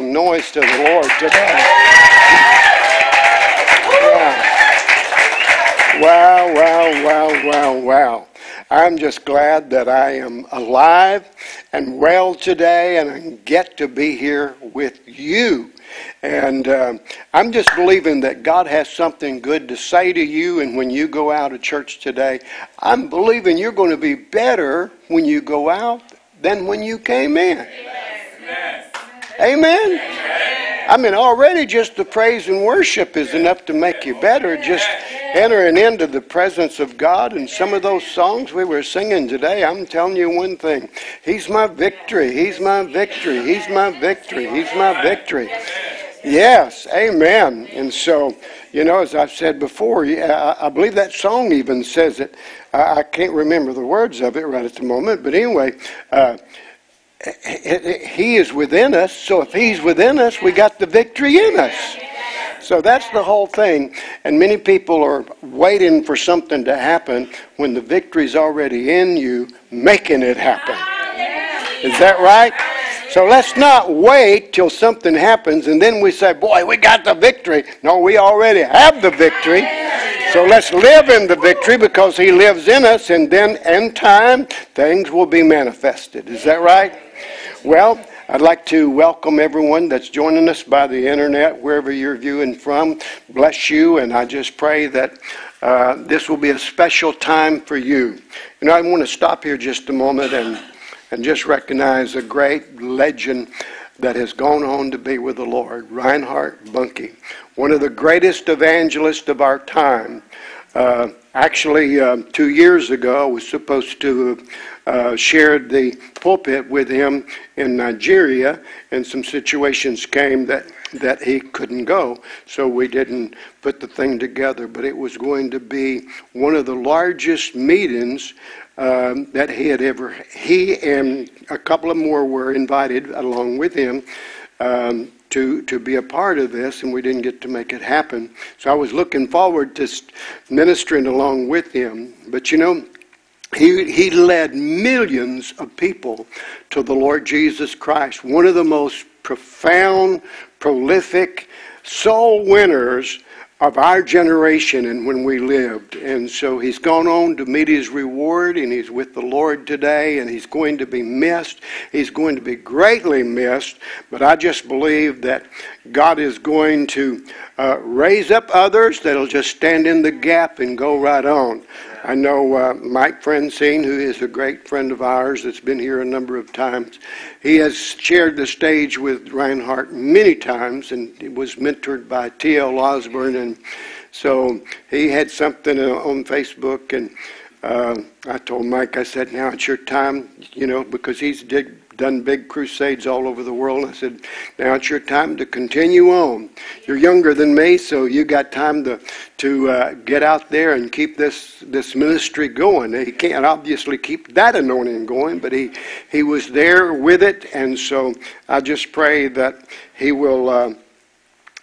noise to the Lord today. Yeah. Wow, wow, wow, wow, wow. I'm just glad that I am alive and well today and I get to be here with you. And uh, I'm just believing that God has something good to say to you. And when you go out of church today, I'm believing you're going to be better when you go out than when you came in. Amen. Amen. I mean, already just the praise and worship is enough to make you better. Just entering into the presence of God. And some of those songs we were singing today, I'm telling you one thing He's my victory. He's my victory. He's my victory. He's my victory. Yes, amen. And so, you know, as I've said before, I believe that song even says it. I can't remember the words of it right at the moment, but anyway. Uh, he is within us. So if He's within us, we got the victory in us. So that's the whole thing. And many people are waiting for something to happen when the victory's already in you, making it happen. Is that right? So let's not wait till something happens and then we say, Boy, we got the victory. No, we already have the victory. So let's live in the victory because He lives in us, and then in time, things will be manifested. Is that right? Well, I'd like to welcome everyone that's joining us by the internet, wherever you're viewing from. Bless you, and I just pray that uh, this will be a special time for you. You know, I want to stop here just a moment and, and just recognize a great legend that has gone on to be with the Lord, Reinhard Bonnke, one of the greatest evangelists of our time. Uh, actually, uh, two years ago, I was supposed to uh, shared the pulpit with him in Nigeria, and some situations came that, that he couldn't go, so we didn't put the thing together. But it was going to be one of the largest meetings um, that he had ever. He and a couple of more were invited along with him. Um, to, to be a part of this, and we didn't get to make it happen. So I was looking forward to ministering along with him. But you know, he, he led millions of people to the Lord Jesus Christ. One of the most profound, prolific soul winners of our generation and when we lived. And so he's gone on to meet his reward, and he's with the Lord today, and he's going to be missed. He's going to be greatly missed, but I just believe that God is going to uh, raise up others that'll just stand in the gap and go right on. I know uh, Mike Francen, who is a great friend of ours that's been here a number of times. He has shared the stage with Reinhard many times and was mentored by T.L. Osborn. And so he had something uh, on Facebook and uh, I told Mike, I said, now it's your time, you know, because he's did done big crusades all over the world. I said, now it's your time to continue on. You're younger than me, so you got time to to uh, get out there and keep this this ministry going. He can't obviously keep that anointing going, but he he was there with it, and so I just pray that he will. Uh,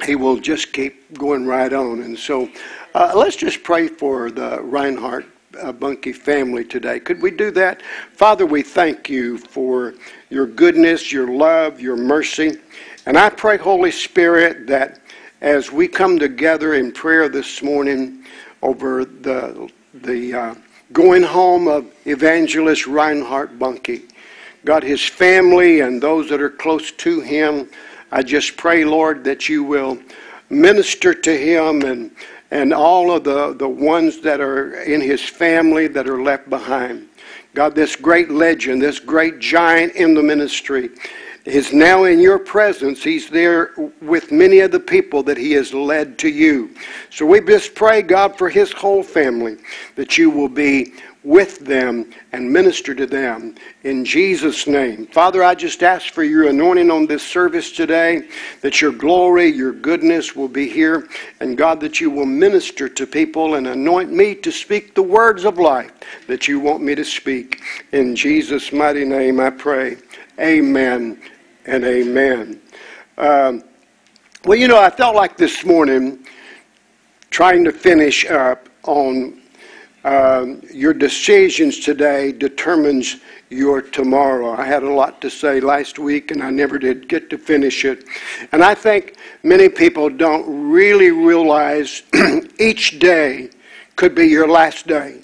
he will just keep going right on. And so uh, let's just pray for the Reinhard uh, Bonnke family today. Could we do that? Father, we thank you for your goodness, your love, your mercy. And I pray, Holy Spirit, that as we come together in prayer this morning over the, the uh, going home of evangelist Reinhard Bonnke, God, his family, and those that are close to him, I just pray, Lord, that you will minister to him and, and all of the, the ones that are in his family that are left behind. God, this great legend, this great giant in the ministry, is now in your presence. He's there with many of the people that he has led to you. So we just pray, God, for his whole family, that you will be with them and minister to them in Jesus' name. Father, I just ask for your anointing on this service today, that your glory, your goodness will be here, and God, that you will minister to people and anoint me to speak the words of life that you want me to speak. In Jesus' mighty name I pray. Amen and amen. Um, well, you know, I felt like this morning trying to finish up on um, your decisions today determines your tomorrow. I had a lot to say last week and I never did get to finish it. And I think many people don't really realize each day could be your last day.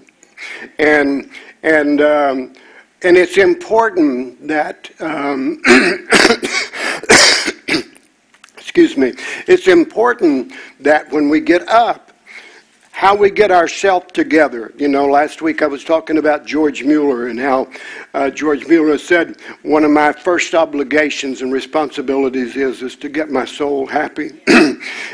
And, and, um, and it's important that, um, excuse me, it's important that when we get up, how we get ourselves together. You know, last week I was talking about George Mueller and how uh, George Mueller said one of my first obligations and responsibilities is is to get my soul happy,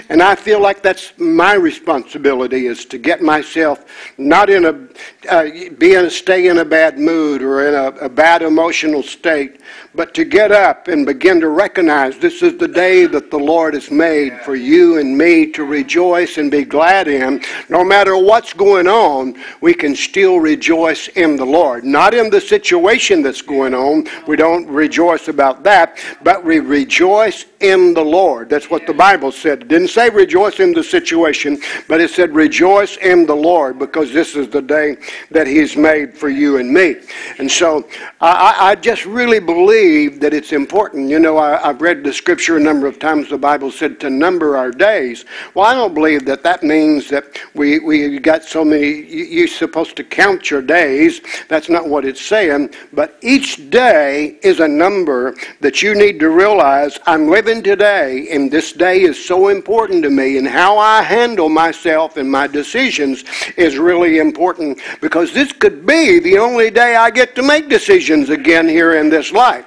and I feel like that's my responsibility is to get myself not in a uh, be in a stay in a bad mood or in a, a bad emotional state, but to get up and begin to recognize this is the day that the Lord has made for you and me to rejoice and be glad in no matter what's going on, we can still rejoice in the Lord. Not in the situation that's going on. We don't rejoice about that, but we rejoice in the Lord. That's what the Bible said. It didn't say rejoice in the situation, but it said rejoice in the Lord because this is the day that He's made for you and me. And so I, I just really believe that it's important. You know, I, I've read the scripture a number of times. The Bible said to number our days. Well, I don't believe that that means that we, we got so many, you're supposed to count your days. That's not what it's saying. But each day is a number that you need to realize I'm living today, and this day is so important to me, and how I handle myself and my decisions is really important because this could be the only day I get to make decisions again here in this life.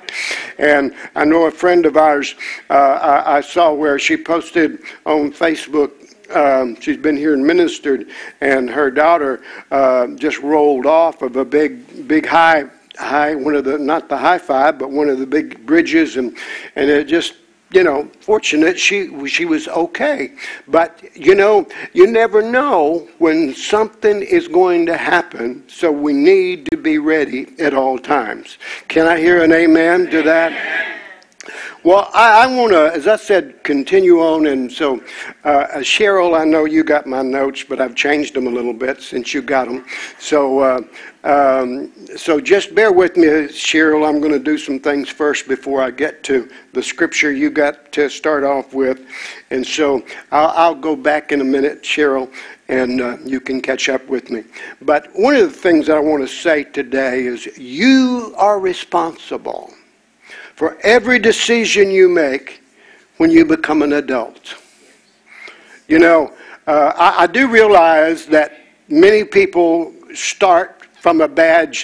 And I know a friend of ours, uh, I, I saw where she posted on Facebook um, she's been here and ministered, and her daughter uh, just rolled off of a big, big high, high, one of the not the high five, but one of the big bridges, and and it just you know, fortunate she she was okay. But you know, you never know when something is going to happen, so we need to be ready at all times. Can I hear an amen to that? Well, I, I want to, as I said, continue on. And so, uh, uh, Cheryl, I know you got my notes, but I've changed them a little bit since you got them. So, uh, um, so just bear with me, Cheryl. I'm going to do some things first before I get to the scripture you got to start off with. And so I'll, I'll go back in a minute, Cheryl, and uh, you can catch up with me. But one of the things that I want to say today is you are responsible for every decision you make when you become an adult. You know, uh, I, I do realize that many people start from a bad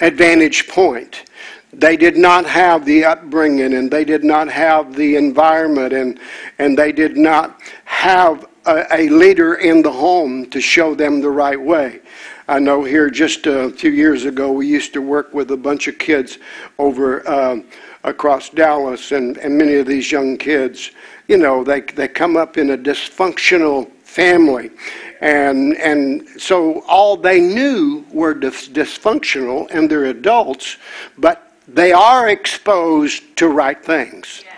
advantage point. They did not have the upbringing and they did not have the environment and, and they did not have a, a leader in the home to show them the right way. I know here just a few years ago, we used to work with a bunch of kids over um, across Dallas, and, and many of these young kids, you know, they, they come up in a dysfunctional family. And, and so all they knew were dis- dysfunctional, and they're adults, but they are exposed to right things. Yes.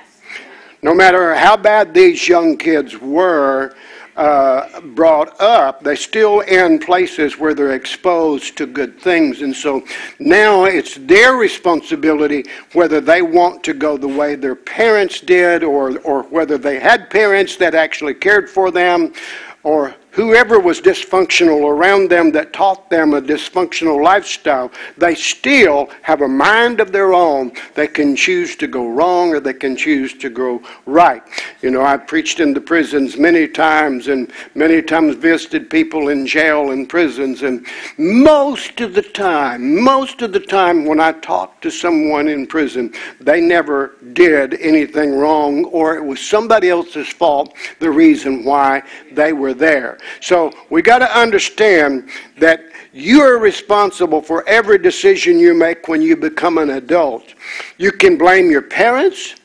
No matter how bad these young kids were, uh, brought up, they're still in places where they're exposed to good things. And so now it's their responsibility whether they want to go the way their parents did or, or whether they had parents that actually cared for them or whoever was dysfunctional around them that taught them a dysfunctional lifestyle, they still have a mind of their own. They can choose to go wrong or they can choose to go right. You know, I've preached in the prisons many times and many times visited people in jail and prisons. And most of the time, most of the time when I talked to someone in prison, they never did anything wrong or it was somebody else's fault, the reason why they were there. So we got to understand that you are responsible for every decision you make when you become an adult. You can blame your parents,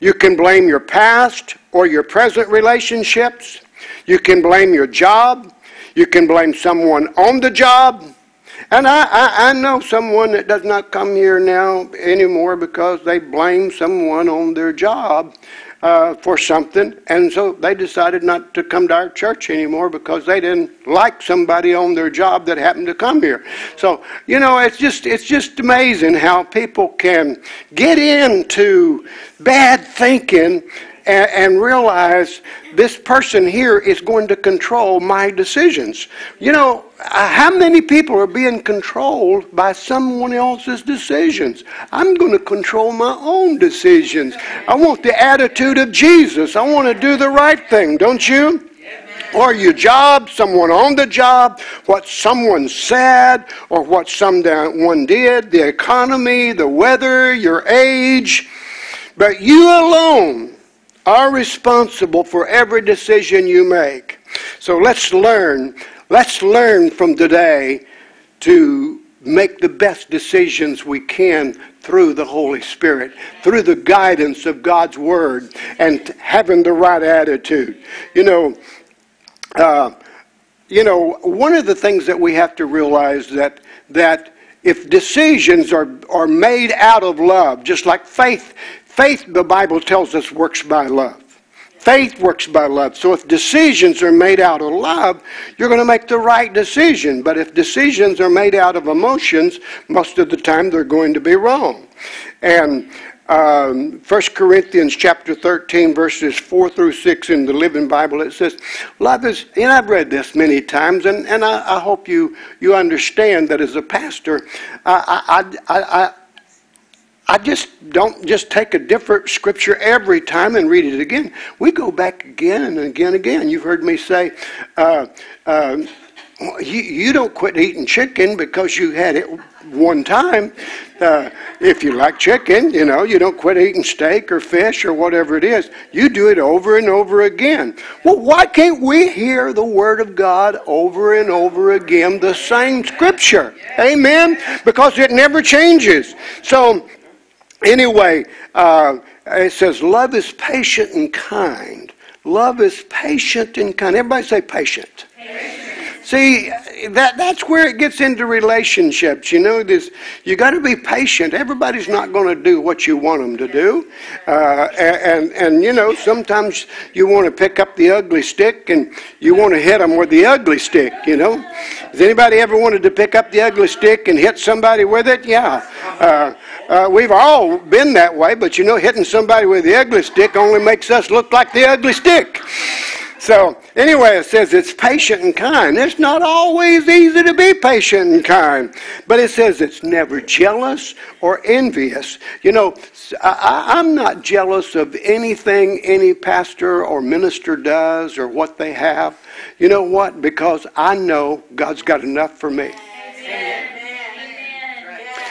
you can blame your past or your present relationships, you can blame your job, you can blame someone on the job. And I, I, I, know someone that does not come here now anymore because they blame someone on their job uh, for something, and so they decided not to come to our church anymore because they didn't like somebody on their job that happened to come here. So you know, it's just it's just amazing how people can get into bad thinking and, and realize this person here is going to control my decisions. You know, uh, how many people are being controlled by someone else's decisions? I'm going to control my own decisions. I want the attitude of Jesus. I want to do the right thing, don't you? or your job, someone on the job, what someone said, or what someone did, the economy, the weather, your age. But you alone are responsible for every decision you make. So let's learn, let's learn from today to make the best decisions we can through the Holy Spirit, through the guidance of God's Word, and having the right attitude. You know, uh, you know, one of the things that we have to realize that that if decisions are, are made out of love, just like faith Faith, the Bible tells us, works by love. Faith works by love. So if decisions are made out of love, you're going to make the right decision. But if decisions are made out of emotions, most of the time they're going to be wrong. And um, 1 Corinthians chapter 13, verses 4 through 6 in the Living Bible, it says, Love is, and I've read this many times, and, and I, I hope you, you understand that as a pastor, I, I, I, I just don't just take a different scripture every time and read it again. We go back again and again and again. You've heard me say, uh, uh, you, you don't quit eating chicken because you had it one time. Uh, if you like chicken, you know, you don't quit eating steak or fish or whatever it is. You do it over and over again. Well, why can't we hear the Word of God over and over again, the same Scripture? Amen? Because it never changes. So anyway, uh, it says, Love is patient and kind. Love is patient and kind. Everybody say patient. patient. See, that, that's where it gets into relationships. You know, this, you got to be patient. Everybody's not going to do what you want them to do. Uh, and, and, you know, sometimes you want to pick up the ugly stick and you want to hit them with the ugly stick, you know. Has anybody ever wanted to pick up the ugly stick and hit somebody with it? Yeah. Uh, uh, we've all been that way, but you know, hitting somebody with the ugly stick only makes us look like the ugly stick. So, anyway, it says it's patient and kind. It's not always easy to be patient and kind, but it says it's never jealous or envious. You know, I, am not jealous of anything any pastor or minister does or what they have. You know what? Because I know God's got enough for me. Amen.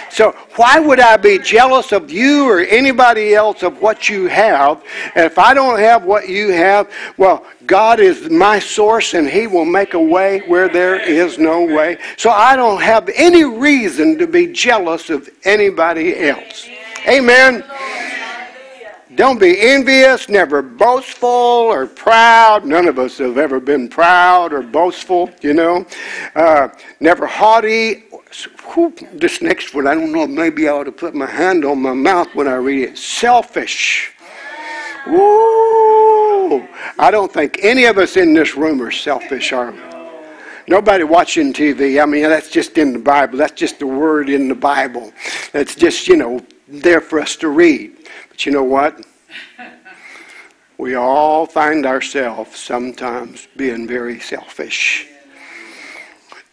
So why would I be jealous of you or anybody else of what you have? If I don't have what you have, well, God is my source and He will make a way where there is no way. So I don't have any reason to be jealous of anybody else. Amen. Don't be envious, never boastful or proud. None of us have ever been proud or boastful, you know. Uh, never haughty this next one, I don't know, maybe I ought to put my hand on my mouth when I read it. Selfish. Woo! I don't think any of us in this room are selfish, are we? Nobody watching TV. I mean, that's just in the Bible. That's just the word in the Bible. It's just, you know, there for us to read. But you know what? We all find ourselves sometimes being very selfish.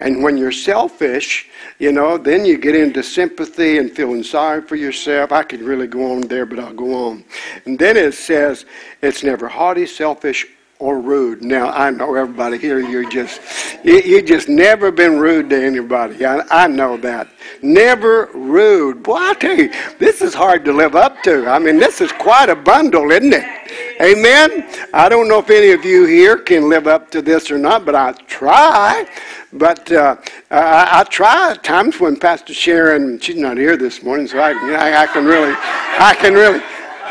And when you're selfish, you know, then you get into sympathy and feeling sorry for yourself. I could really go on there, but I'll go on. And then it says, it's never haughty, selfish, or rude. Now I know everybody here. You're just you, you just never been rude to anybody. I, I know that. Never rude. Boy, I tell you, this is hard to live up to. I mean, this is quite a bundle, isn't it? Amen. I don't know if any of you here can live up to this or not, but I try. But uh, I, I, try at times when Pastor Sharon, she's not here this morning, so I, I, I can really, I can really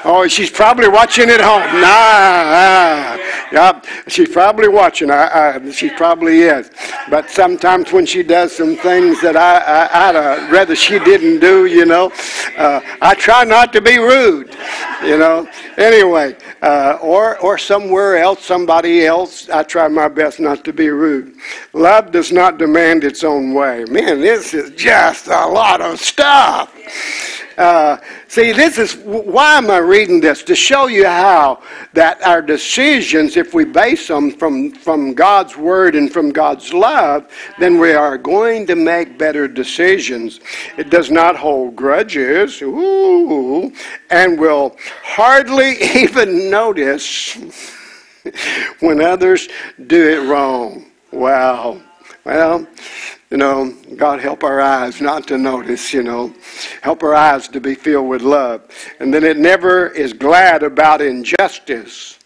Oh, she's probably watching at home. Nah, yeah, she's probably watching. I, I, she probably is. But sometimes when she does some things that I, I, would uh, rather she didn't do, you know, uh, I try not to be rude, you know. Anyway, uh, or or somewhere else, somebody else, I try my best not to be rude. Love does not demand its own way. Man, this is just a lot of stuff. Uh, see, this is why am I reading this? To show you how that our decisions, if we base them from, from God's Word and from God's love, then we are going to make better decisions. It does not hold grudges, ooh, and will hardly even notice when others do it wrong. Wow. Well, you know, God help our eyes not to notice, you know. Help our eyes to be filled with love. And then it never is glad about injustice,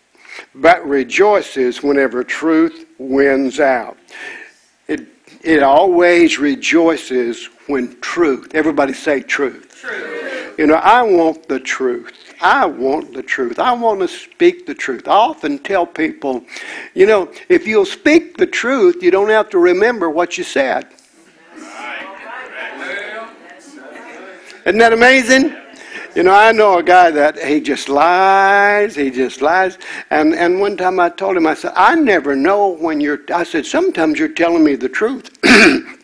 but rejoices whenever truth wins out. It, it always rejoices when truth, everybody say truth. Truth. You know, I want the truth. I want the truth. I want to speak the truth. I often tell people, you know, if you'll speak the truth, you don't have to remember what you said. Isn't that amazing? You know, I know a guy that he just lies, he just lies. And and one time I told him, I said, I never know when you're I said, sometimes you're telling me the truth.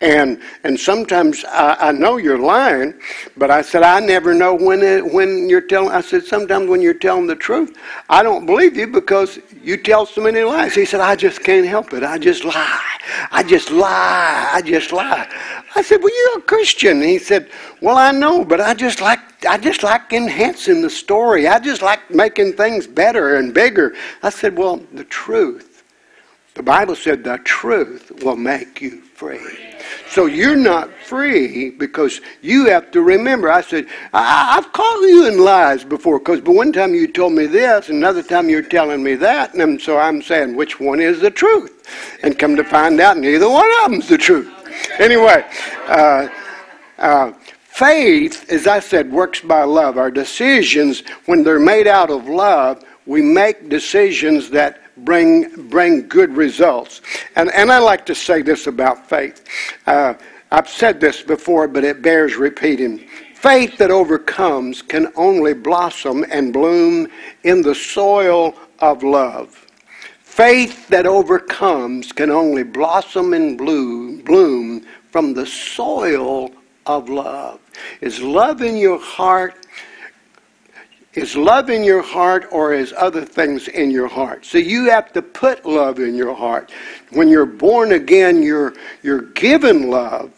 and and sometimes I, I, know you're lying, but I said I never know when it, when you're telling. I said sometimes when you're telling the truth, I don't believe you because you tell so many lies. He said I just can't help it. I just lie. I just lie. I just lie. I said, "Well, you're a Christian." he said, "Well, I know, but I just like I just like enhancing the story. I just like making things better and bigger." I said, "Well, the truth. The Bible said the truth will make you free. So you're not free because you have to remember. I said, I, have caught you in lies before because but one time you told me this, another time you're telling me that, and so I'm saying, which one is the truth? And come to find out, neither one of them's the truth. Anyway, uh, uh, faith, as I said, works by love. Our decisions, when they're made out of love, we make decisions that bring bring good results. And and I like to say this about faith. Uh, I've said this before, but it bears repeating. Faith that overcomes can only blossom and bloom in the soil of love. Faith that overcomes can only blossom and bloom, bloom from the soil of love. Is love in your heart? Is love in your heart or is other things in your heart? So you have to put love in your heart. When you're born again, you're, you're given love.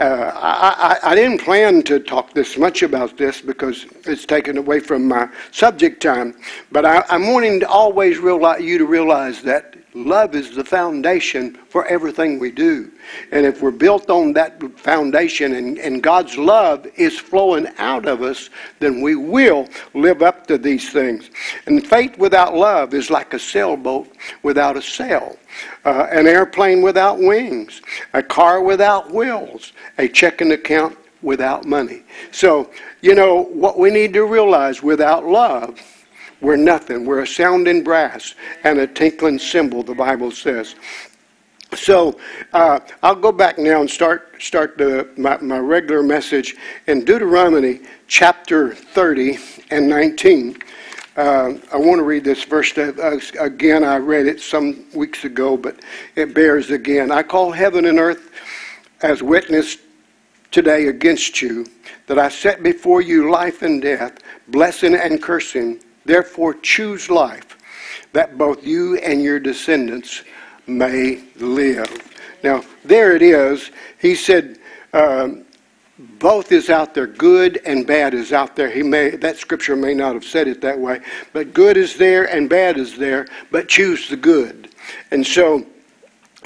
Uh, I, I, I, didn't plan to talk this much about this because it's taken away from my subject time, but I, am wanting to always realize, you to realize that love is the foundation for everything we do. And if we're built on that foundation and, and God's love is flowing out of us, then we will live up to these things. And faith without love is like a sailboat without a sail uh, an airplane without wings, a car without wheels, a checking account without money. So, you know, what we need to realize without love, we're nothing. We're a sounding brass and a tinkling cymbal, the Bible says. So uh, I'll go back now and start start the, my, my regular message in Deuteronomy chapter 30 and 19. Uh, I want to read this verse uh, again. I read it some weeks ago, but it bears again. I call heaven and earth as witness today against you that I set before you life and death, blessing and cursing. Therefore, choose life, that both you and your descendants may live. Now, there it is. He said, um, both is out there. Good and bad is out there. He may that scripture may not have said it that way, but good is there and bad is there. But choose the good. And so,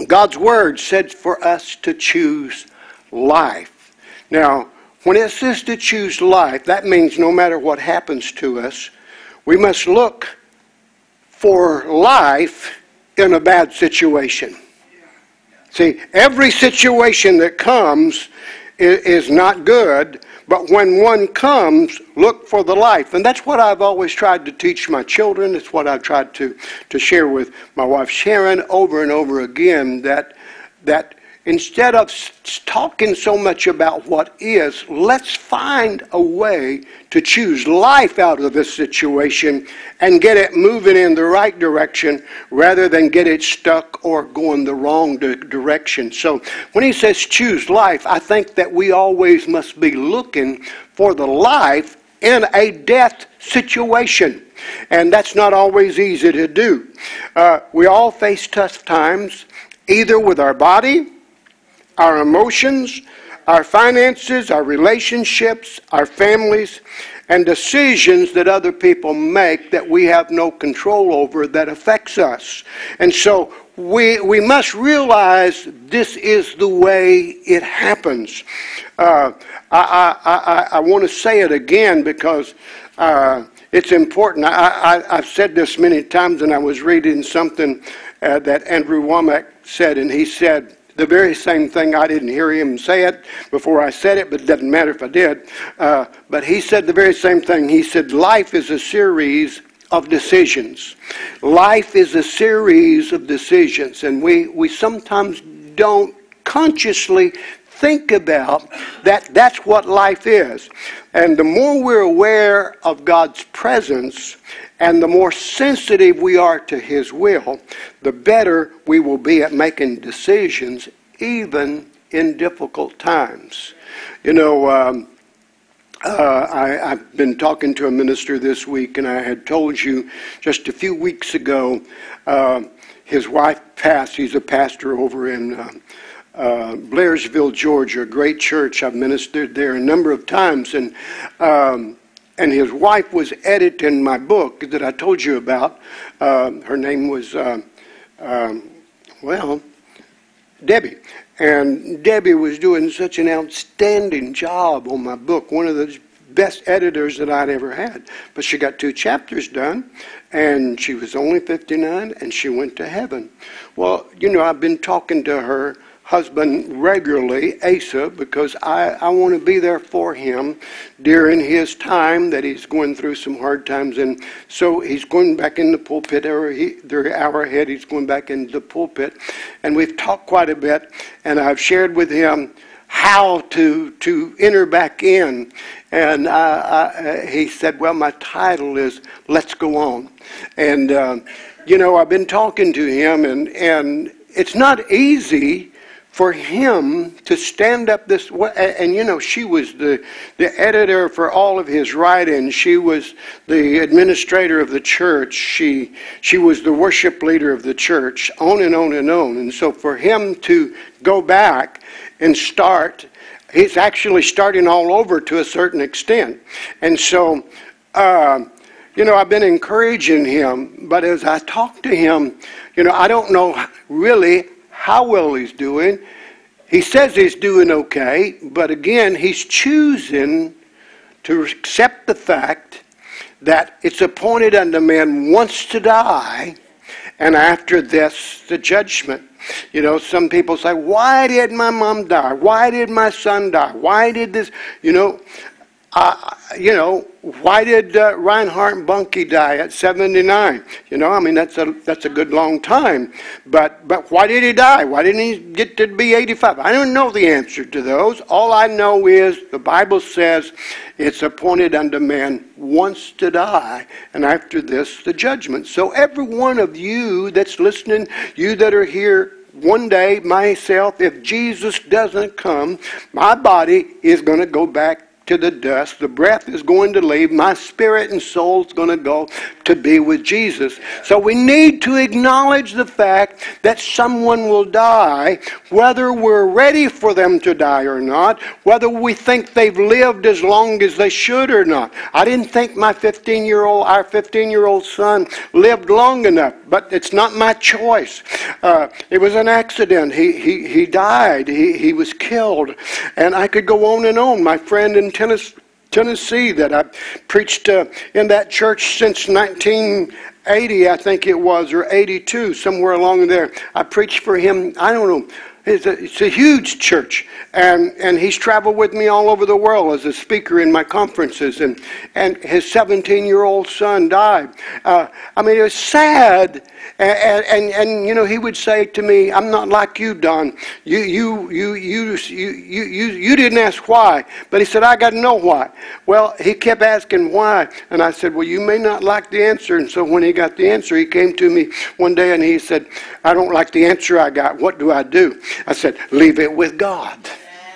God's word said for us to choose life. Now, when it says to choose life, that means no matter what happens to us, we must look for life in a bad situation. See, every situation that comes is not good, But when one comes, look for the life. And that's what I've always tried to teach my children. It's what I've tried to, to share with my wife Sharon over and over again that, that instead of talking so much about what is, let's find a way to choose life out of this situation and get it moving in the right direction rather than get it stuck or going the wrong direction. So when he says choose life, I think that we always must be looking for the life in a death situation. And that's not always easy to do. Uh, we all face tough times, either with our body our emotions, our finances, our relationships, our families, and decisions that other people make that we have no control over that affects us. And so we, we must realize this is the way it happens. Uh, I, I, I, I want to say it again because uh, it's important. I, have said this many times, and I was reading something uh, that Andrew Wommack said, and he said, the very same thing. I didn't hear him say it before I said it, but it doesn't matter if I did. Uh, but he said the very same thing. He said, Life is a series of decisions. Life is a series of decisions, and we, we sometimes don't consciously think about that that's what life is. And the more we're aware of God's presence and the more sensitive we are to His will, the better we will be at making decisions, even in difficult times. You know, um, uh, I, have been talking to a minister this week, and I had told you just a few weeks ago uh, his wife passed. He's a pastor over in. Uh, uh, Blairsville, Georgia, a great church. I've ministered there a number of times, and um, and his wife was editing my book that I told you about. Uh, her name was, uh, um, well, Debbie. And Debbie was doing such an outstanding job on my book, one of the best editors that I'd ever had. But she got two chapters done, and she was only 59, and she went to heaven. Well, you know, I've been talking to her husband regularly, Asa, because I, I want to be there for him during his time that he's going through some hard times. And so he's going back in the pulpit, or he, hour ahead, he's going back into the pulpit. And we've talked quite a bit, and I've shared with him how to, to enter back in. And uh, uh, he said, Well, my title is Let's Go On. And, uh, you know, I've been talking to him, and, and it's not easy for him to stand up this way. And you know, she was the, the editor for all of his writings. She was the administrator of the church. She, she was the worship leader of the church, on and on and on. And so for him to go back and start, he's actually starting all over to a certain extent. And so, uh, you know, I've been encouraging him, but as I talk to him, you know, I don't know really how well he's doing. He says he's doing okay, but again, he's choosing to accept the fact that it's appointed unto man once to die, and after this, the judgment. You know, some people say, Why did my mom die? Why did my son die? Why did this? You know, uh, you know, why did uh, Reinhard Bonnke die at 79? You know, I mean, that's a, that's a good long time. But, but why did he die? Why didn't he get to be 85? I don't know the answer to those. All I know is the Bible says it's appointed unto man once to die, and after this, the judgment. So every one of you that's listening, you that are here, one day, myself, if Jesus doesn't come, my body is going to go back to the dust. The breath is going to leave. My spirit and soul is going to go to be with Jesus. So we need to acknowledge the fact that someone will die, whether we're ready for them to die or not, whether we think they've lived as long as they should or not. I didn't think my 15 year old, our 15 year old son lived long enough, but it's not my choice. Uh, it was an accident. He, he, he died. He, he was killed. And I could go on and on. My friend in Tennessee that I preached uh, in that church since 1980, I think it was, or 82, somewhere along there. I preached for him, I don't know, It's a, it's a huge church, and, and he's traveled with me all over the world as a speaker in my conferences. And, and his 17 year old son died. Uh, I mean, it was sad. And, and, and, you know, he would say to me, I'm not like you, Don. You, you, you, you, you, you, you, you didn't ask why. But he said, I got to know why. Well, he kept asking why. And I said, Well, you may not like the answer. And so when he got the answer, he came to me one day and he said, I don't like the answer I got. What do I do? I said, Leave it with God.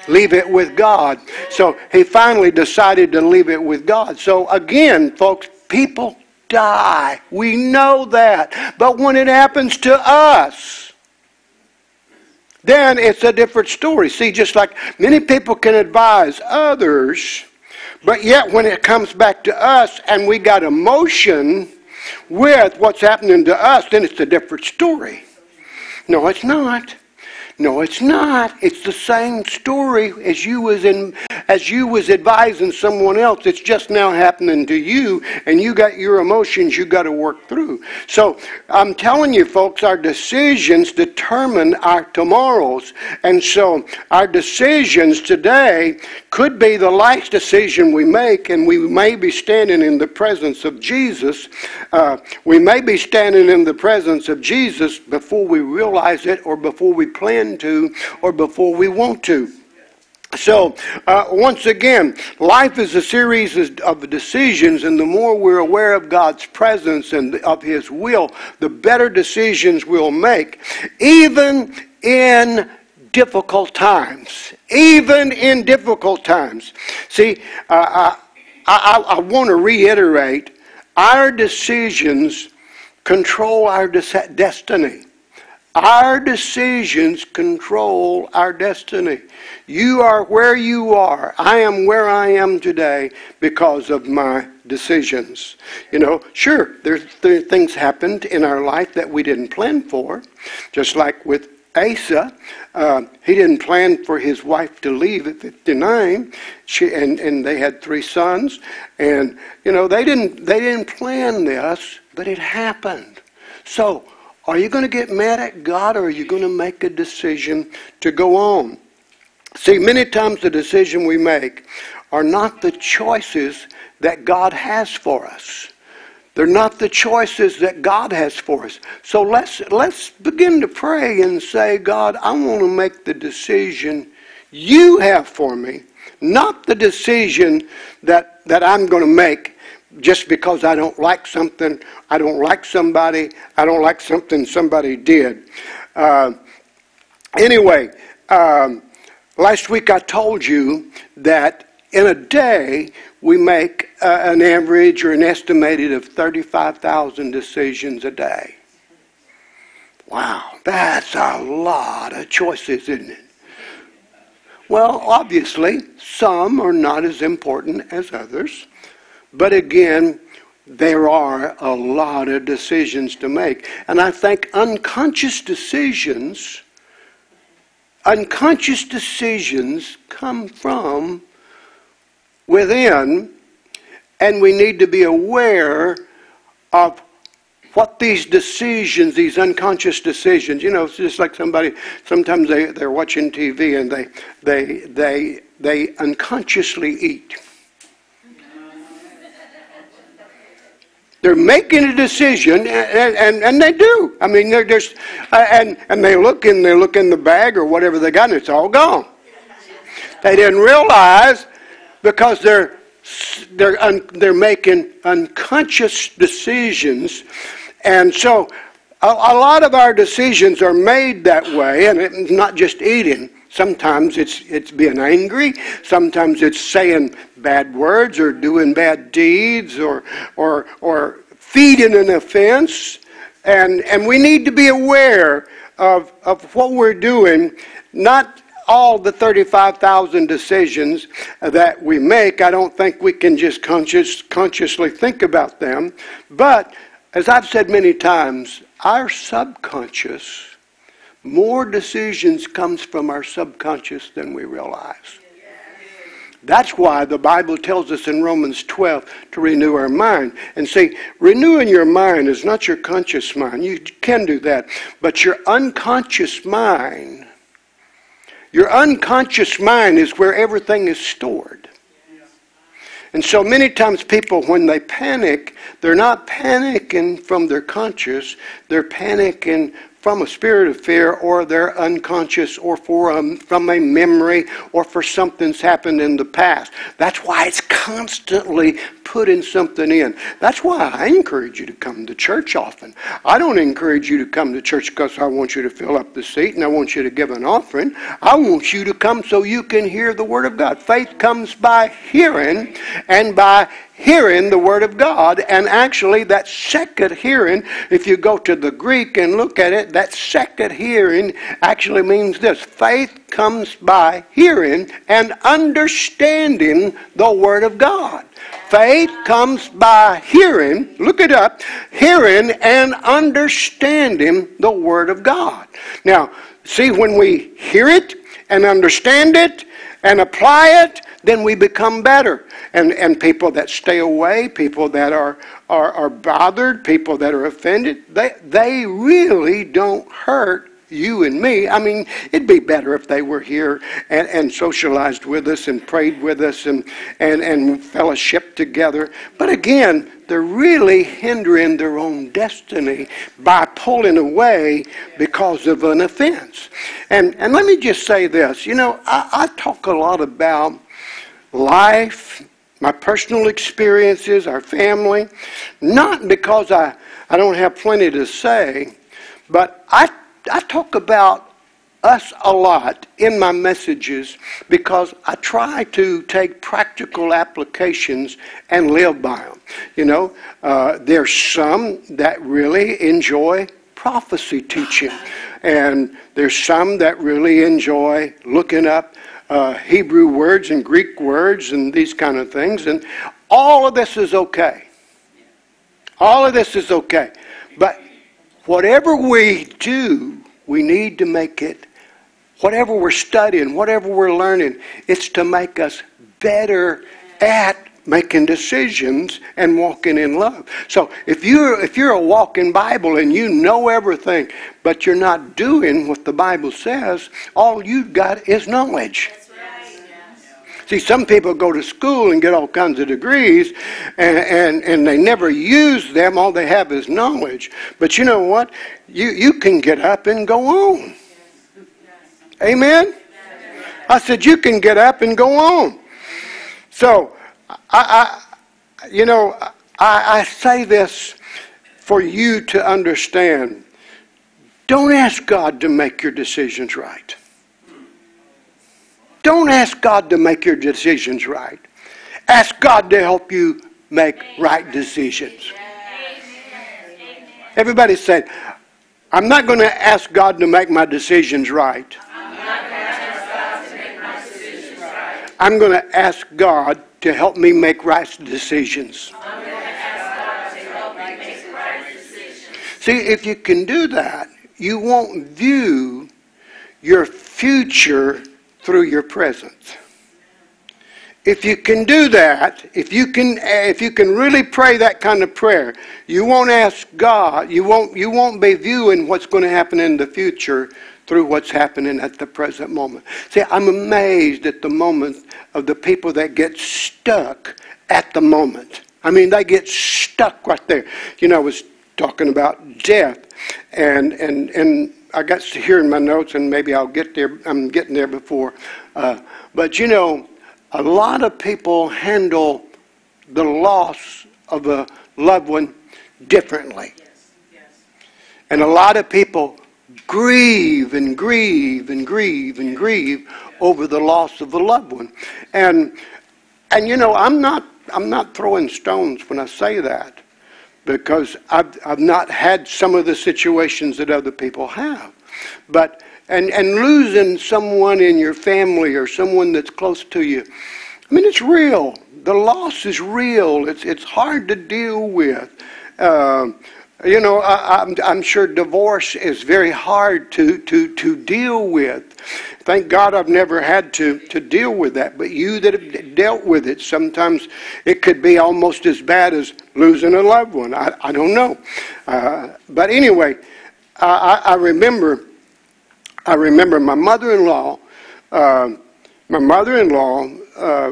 Leave it with God. So he finally decided to leave it with God. So again, folks, people die. We know that. But when it happens to us, then it's a different story. See, just like many people can advise others, but yet when it comes back to us and we got emotion with what's happening to us, then it's a different story. No, it's not. No, it's not. It's the same story as you was in as you was advising someone else. It's just now happening to you, and you got your emotions you got to work through. So I'm telling you, folks, our decisions determine our tomorrows, and so our decisions today could be the last decision we make, and we may be standing in the presence of Jesus. Uh, we may be standing in the presence of Jesus before we realize it, or before we plan to, or before we want to. So, uh, once again, life is a series of decisions, and the more we're aware of God's presence and of His will, the better decisions we'll make, even in difficult times. Even in difficult times. See, uh, I, I, I want to reiterate our decisions control our destiny. Our decisions control our destiny. You are where you are. I am where I am today because of my decisions. You know, sure, there's there, things happened in our life that we didn't plan for, just like with Asa. Uh, he didn't plan for his wife to leave at 59, she, and, and they had three sons. And, you know, they didn't, they didn't plan this, but it happened. So, are you going to get mad at God or are you going to make a decision to go on? See, many times the decision we make are not the choices that God has for us. They're not the choices that God has for us. So let's let's begin to pray and say, God, I want to make the decision you have for me, not the decision that that I'm going to make just because I don't like something, I don't like somebody, I don't like something somebody did. Uh, anyway, um, last week I told you that in a day we make uh, an average or an estimated of 35,000 decisions a day. Wow, that's a lot of choices, isn't it? Well, obviously, some are not as important as others. But again, there are a lot of decisions to make. And I think unconscious decisions, unconscious decisions come from within, and we need to be aware of what these decisions, these unconscious decisions, you know, it's just like somebody, sometimes they, they're watching TV and they, they, they, they unconsciously eat. They're making a decision, and, and, and they do. I mean, they're just, uh, and, and they look in, they look in the bag or whatever they got, and it's all gone. They didn't realize because they're they're un, they're making unconscious decisions, and so a, a lot of our decisions are made that way, and it's not just eating. Sometimes it's it's being angry. Sometimes it's saying bad words or doing bad deeds or or or feeding an offense. And and we need to be aware of of what we're doing, not all the 35,000 decisions that we make. I don't think we can just conscious, consciously think about them. But as I've said many times, our subconscious more decisions comes from our subconscious than we realize. That's why the Bible tells us in Romans 12 to renew our mind. And see, renewing your mind is not your conscious mind. You can do that. But your unconscious mind Your unconscious mind is where everything is stored. And so many times people, when they panic, they're not panicking from their conscious, they're panicking from a spirit of fear or they're unconscious or for a, from a memory or for something's happened in the past. That's why it's constantly putting something in. That's why I encourage you to come to church often. I don't encourage you to come to church because I want you to fill up the seat and I want you to give an offering. I want you to come so you can hear the Word of God. Faith comes by hearing and by hearing the Word of God. And actually, that second hearing, if you go to the Greek and look at it, that second hearing actually means this faith comes by hearing and understanding the Word of God. Faith comes by hearing, look it up, hearing and understanding the Word of God. Now, see, when we hear it and understand it and apply it, then we become better. And, and people that stay away, people that are, are, are bothered, people that are offended, they, they really don't hurt you and me. I mean, it'd be better if they were here and, and socialized with us and prayed with us and, and, and fellowship together. But again, they're really hindering their own destiny by pulling away because of an offense. And, and let me just say this you know, I, I talk a lot about life, my personal experiences, our family, not because I, I don't have plenty to say, but I, I talk about us a lot in my messages because I try to take practical applications and live by them. You know, uh, there's some that really enjoy prophecy teaching, and there's some that really enjoy looking up uh, Hebrew words and Greek words and these kind of things. And all of this is okay. All of this is okay. But whatever we do, we need to make it, whatever we're studying, whatever we're learning, it's to make us better at making decisions and walking in love. So if you're if you're a walking Bible and you know everything, but you're not doing what the Bible says, all you've got is knowledge. See, some people go to school and get all kinds of degrees and, and, and they never use them. All they have is knowledge. But you know what? You, you can get up and go on. Amen? I said, you can get up and go on. So, I, I you know, I, I say this for you to understand. Don't ask God to make your decisions right. Don't ask God to make your decisions right. Ask God to help you make right decisions. Everybody said, I'm not going to ask God to make my decisions right. I'm going to ask God to help me make right decisions. See, if you can do that, you won't view your future through your presence. If you can do that, if you can, eh, if you can really pray that kind of prayer, you won't ask God. You won't. You won't be viewing what's going to happen in the future through what's happening at the present moment. See, I'm amazed at the moment of the people that get stuck at the moment. I mean, they get stuck right there. You know, I was talking about death, and and and I got to hear in my notes, and maybe I'll get there. I'm getting there before. Uh, but you know, a lot of people handle the loss of a loved one differently. And a lot of people grieve and grieve and grieve and grieve over the loss of a loved one. And and you know, I'm not I'm not throwing stones when I say that because I've, I've not had some of the situations that other people have. But and, and losing someone in your family or someone that's close to you, I mean, it's real. The loss is real. It's, it's hard to deal with. Uh, you know, I, am I'm, I'm sure divorce is very hard to, to, to deal with. Thank God I've never had to, to deal with that. But you that have dealt with it, sometimes it could be almost as bad as losing a loved one. I, I don't know. Uh, but anyway, I, I remember, I remember my mother-in-law uh, my mother-in-law, uh,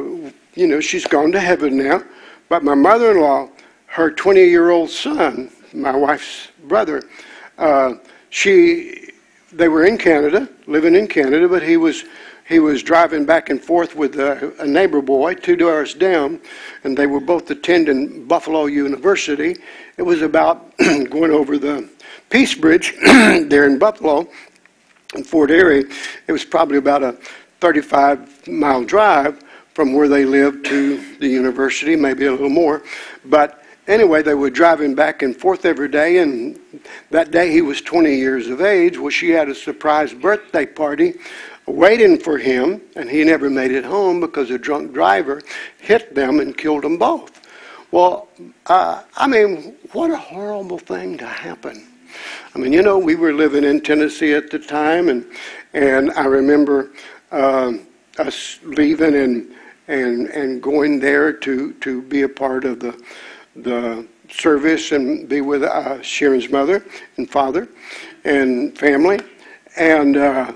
you know, she's gone to heaven now, but my mother-in-law, her 20-year-old son, my wife's brother, uh, she, they were in Canada, living in Canada, but he was he was driving back and forth with a, a, neighbor boy two doors down, and they were both attending Buffalo University. It was about going over the Peace Bridge there in Buffalo, in Fort Erie. It was probably about a 35 mile drive from where they lived to the university, maybe a little more. But anyway, they were driving back and forth every day, and that day he was 20 years of age. Well, she had a surprise birthday party waiting for him, and he never made it home because a drunk driver hit them and killed them both. Well, uh, I mean, what a horrible thing to happen. I mean, you know, we were living in Tennessee at the time, and and I remember um, us leaving and and and going there to to be a part of the the service and be with uh, Sharon's mother and father and family, and. Uh,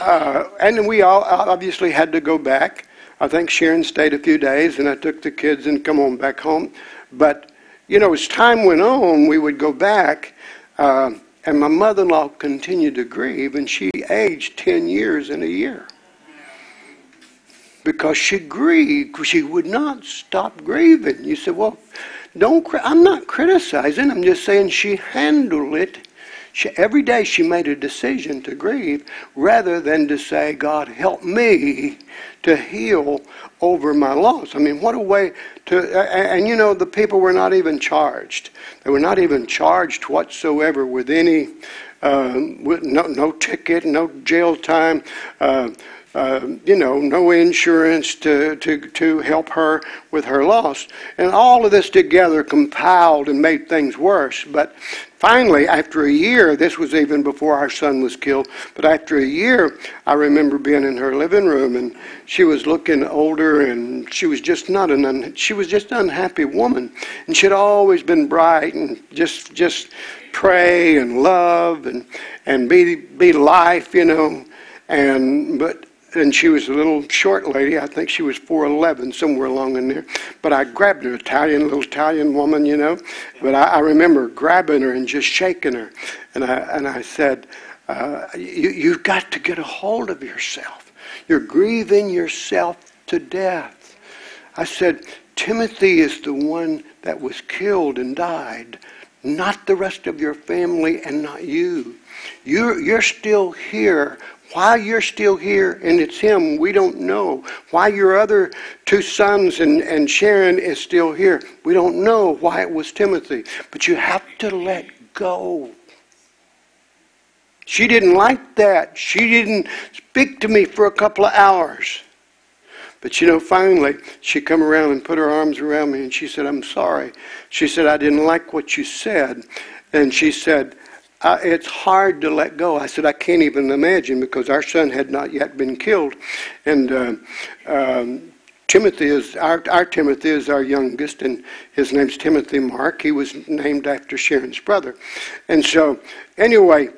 uh, and we all obviously had to go back. I think Sharon stayed a few days, and I took the kids and come on back home. But you know, as time went on, we would go back, uh, and my mother-in-law continued to grieve, and she aged ten years in a year because she grieved. She would not stop grieving. You said, "Well, don't." I'm not criticizing. I'm just saying she handled it she, every day she made a decision to grieve rather than to say, God, help me to heal over my loss. I mean, what a way to. And, and you know, the people were not even charged. They were not even charged whatsoever with any. Uh, no, no ticket, no jail time. Uh, uh, you know, no insurance to, to, to help her with her loss. And all of this together compiled and made things worse. But finally, after a year, this was even before our son was killed, but after a year, I remember being in her living room and she was looking older and she was just not an, un, she was just an unhappy woman. And she'd always been bright and just, just pray and love and, and be, be life, you know. And, but and she was a little short lady. I think she was 4'11, somewhere along in there. But I grabbed her, Italian, little Italian woman, you know. But I, I remember grabbing her and just shaking her. And I, and I said, uh, you, You've got to get a hold of yourself. You're grieving yourself to death. I said, Timothy is the one that was killed and died, not the rest of your family and not you. You're, you're still here why you're still here and it's him, we don't know. Why your other two sons and, and Sharon is still here, we don't know why it was Timothy. But you have to let go. She didn't like that. She didn't speak to me for a couple of hours. But you know, finally, she come around and put her arms around me and she said, I'm sorry. She said, I didn't like what you said. And she said, uh, it's hard to let go. I said, I can't even imagine because our son had not yet been killed. And uh, um, Timothy is, our, our Timothy is our youngest, and his name's Timothy Mark. He was named after Sharon's brother. And so, anyway,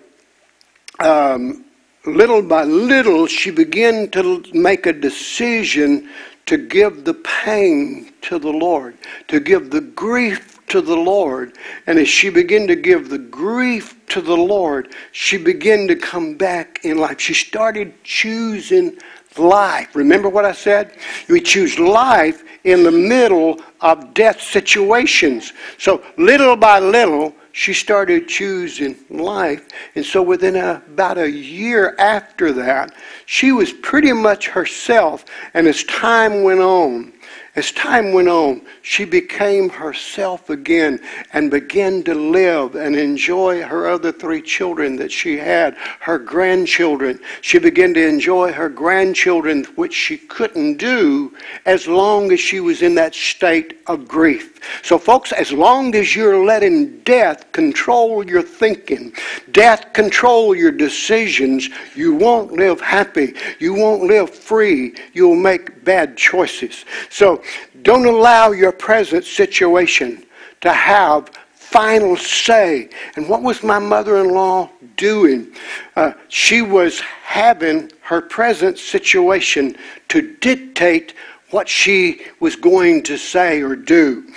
um, little by little, she began to make a decision to give the pain to the Lord, to give the grief to the Lord. And as she began to give the grief to the Lord, she began to come back in life. She started choosing life. Remember what I said? We choose life in the middle of death situations. So little by little, she started choosing life. And so within a, about a year after that, she was pretty much herself. And as time went on, as time went on, she became herself again and began to live and enjoy her other three children that she had, her grandchildren. She began to enjoy her grandchildren, which she couldn't do as long as she was in that state of grief. So, folks, as long as you're letting death control your thinking, death control your decisions, you won't live happy. You won't live free. You'll make bad choices. So, don't allow your present situation to have final say. And what was my mother in law doing? Uh, she was having her present situation to dictate what she was going to say or do.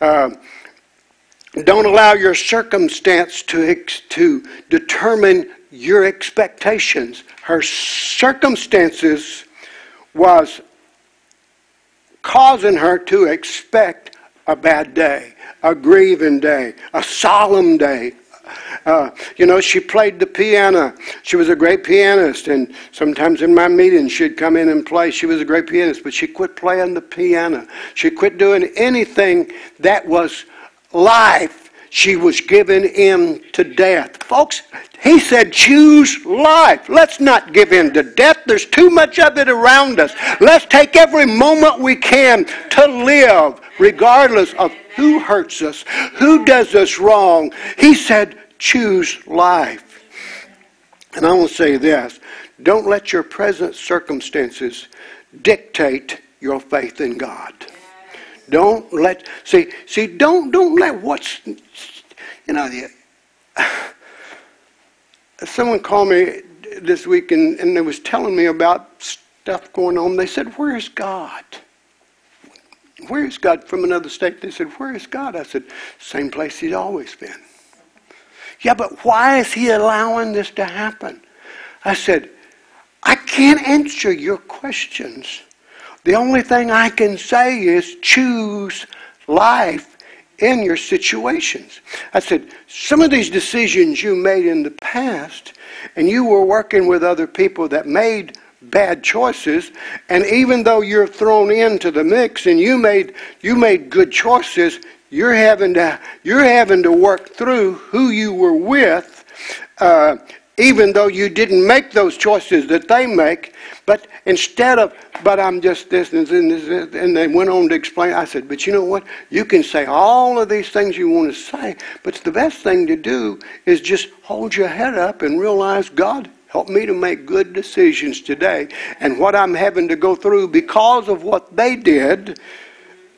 Uh, don't allow your circumstance to, to determine your expectations. Her circumstances was causing her to expect a bad day, a grieving day, a solemn day. Uh, you know, she played the piano. She was a great pianist, and sometimes in my meetings she'd come in and play. She was a great pianist, but she quit playing the piano. She quit doing anything that was life she was given in to death. Folks, he said, choose life. Let's not give in to death. There's too much of it around us. Let's take every moment we can to live, regardless of who hurts us, who does us wrong. He said, choose life. And I want to say this don't let your present circumstances dictate your faith in God. Don't let see see don't don't let what's you know the, someone called me this week and, and they was telling me about stuff going on. They said, Where is God? Where is God from another state? They said, Where is God? I said, Same place he's always been. Yeah, but why is he allowing this to happen? I said, I can't answer your questions. The only thing I can say is choose life in your situations. I said, some of these decisions you made in the past, and you were working with other people that made bad choices, and even though you're thrown into the mix and you made you made good choices, you're having to you're having to work through who you were with. Uh, even though you didn't make those choices that they make, but instead of, but I'm just this and this, and they went on to explain. I said, but you know what? You can say all of these things you want to say, but the best thing to do is just hold your head up and realize God help me to make good decisions today. And what I'm having to go through because of what they did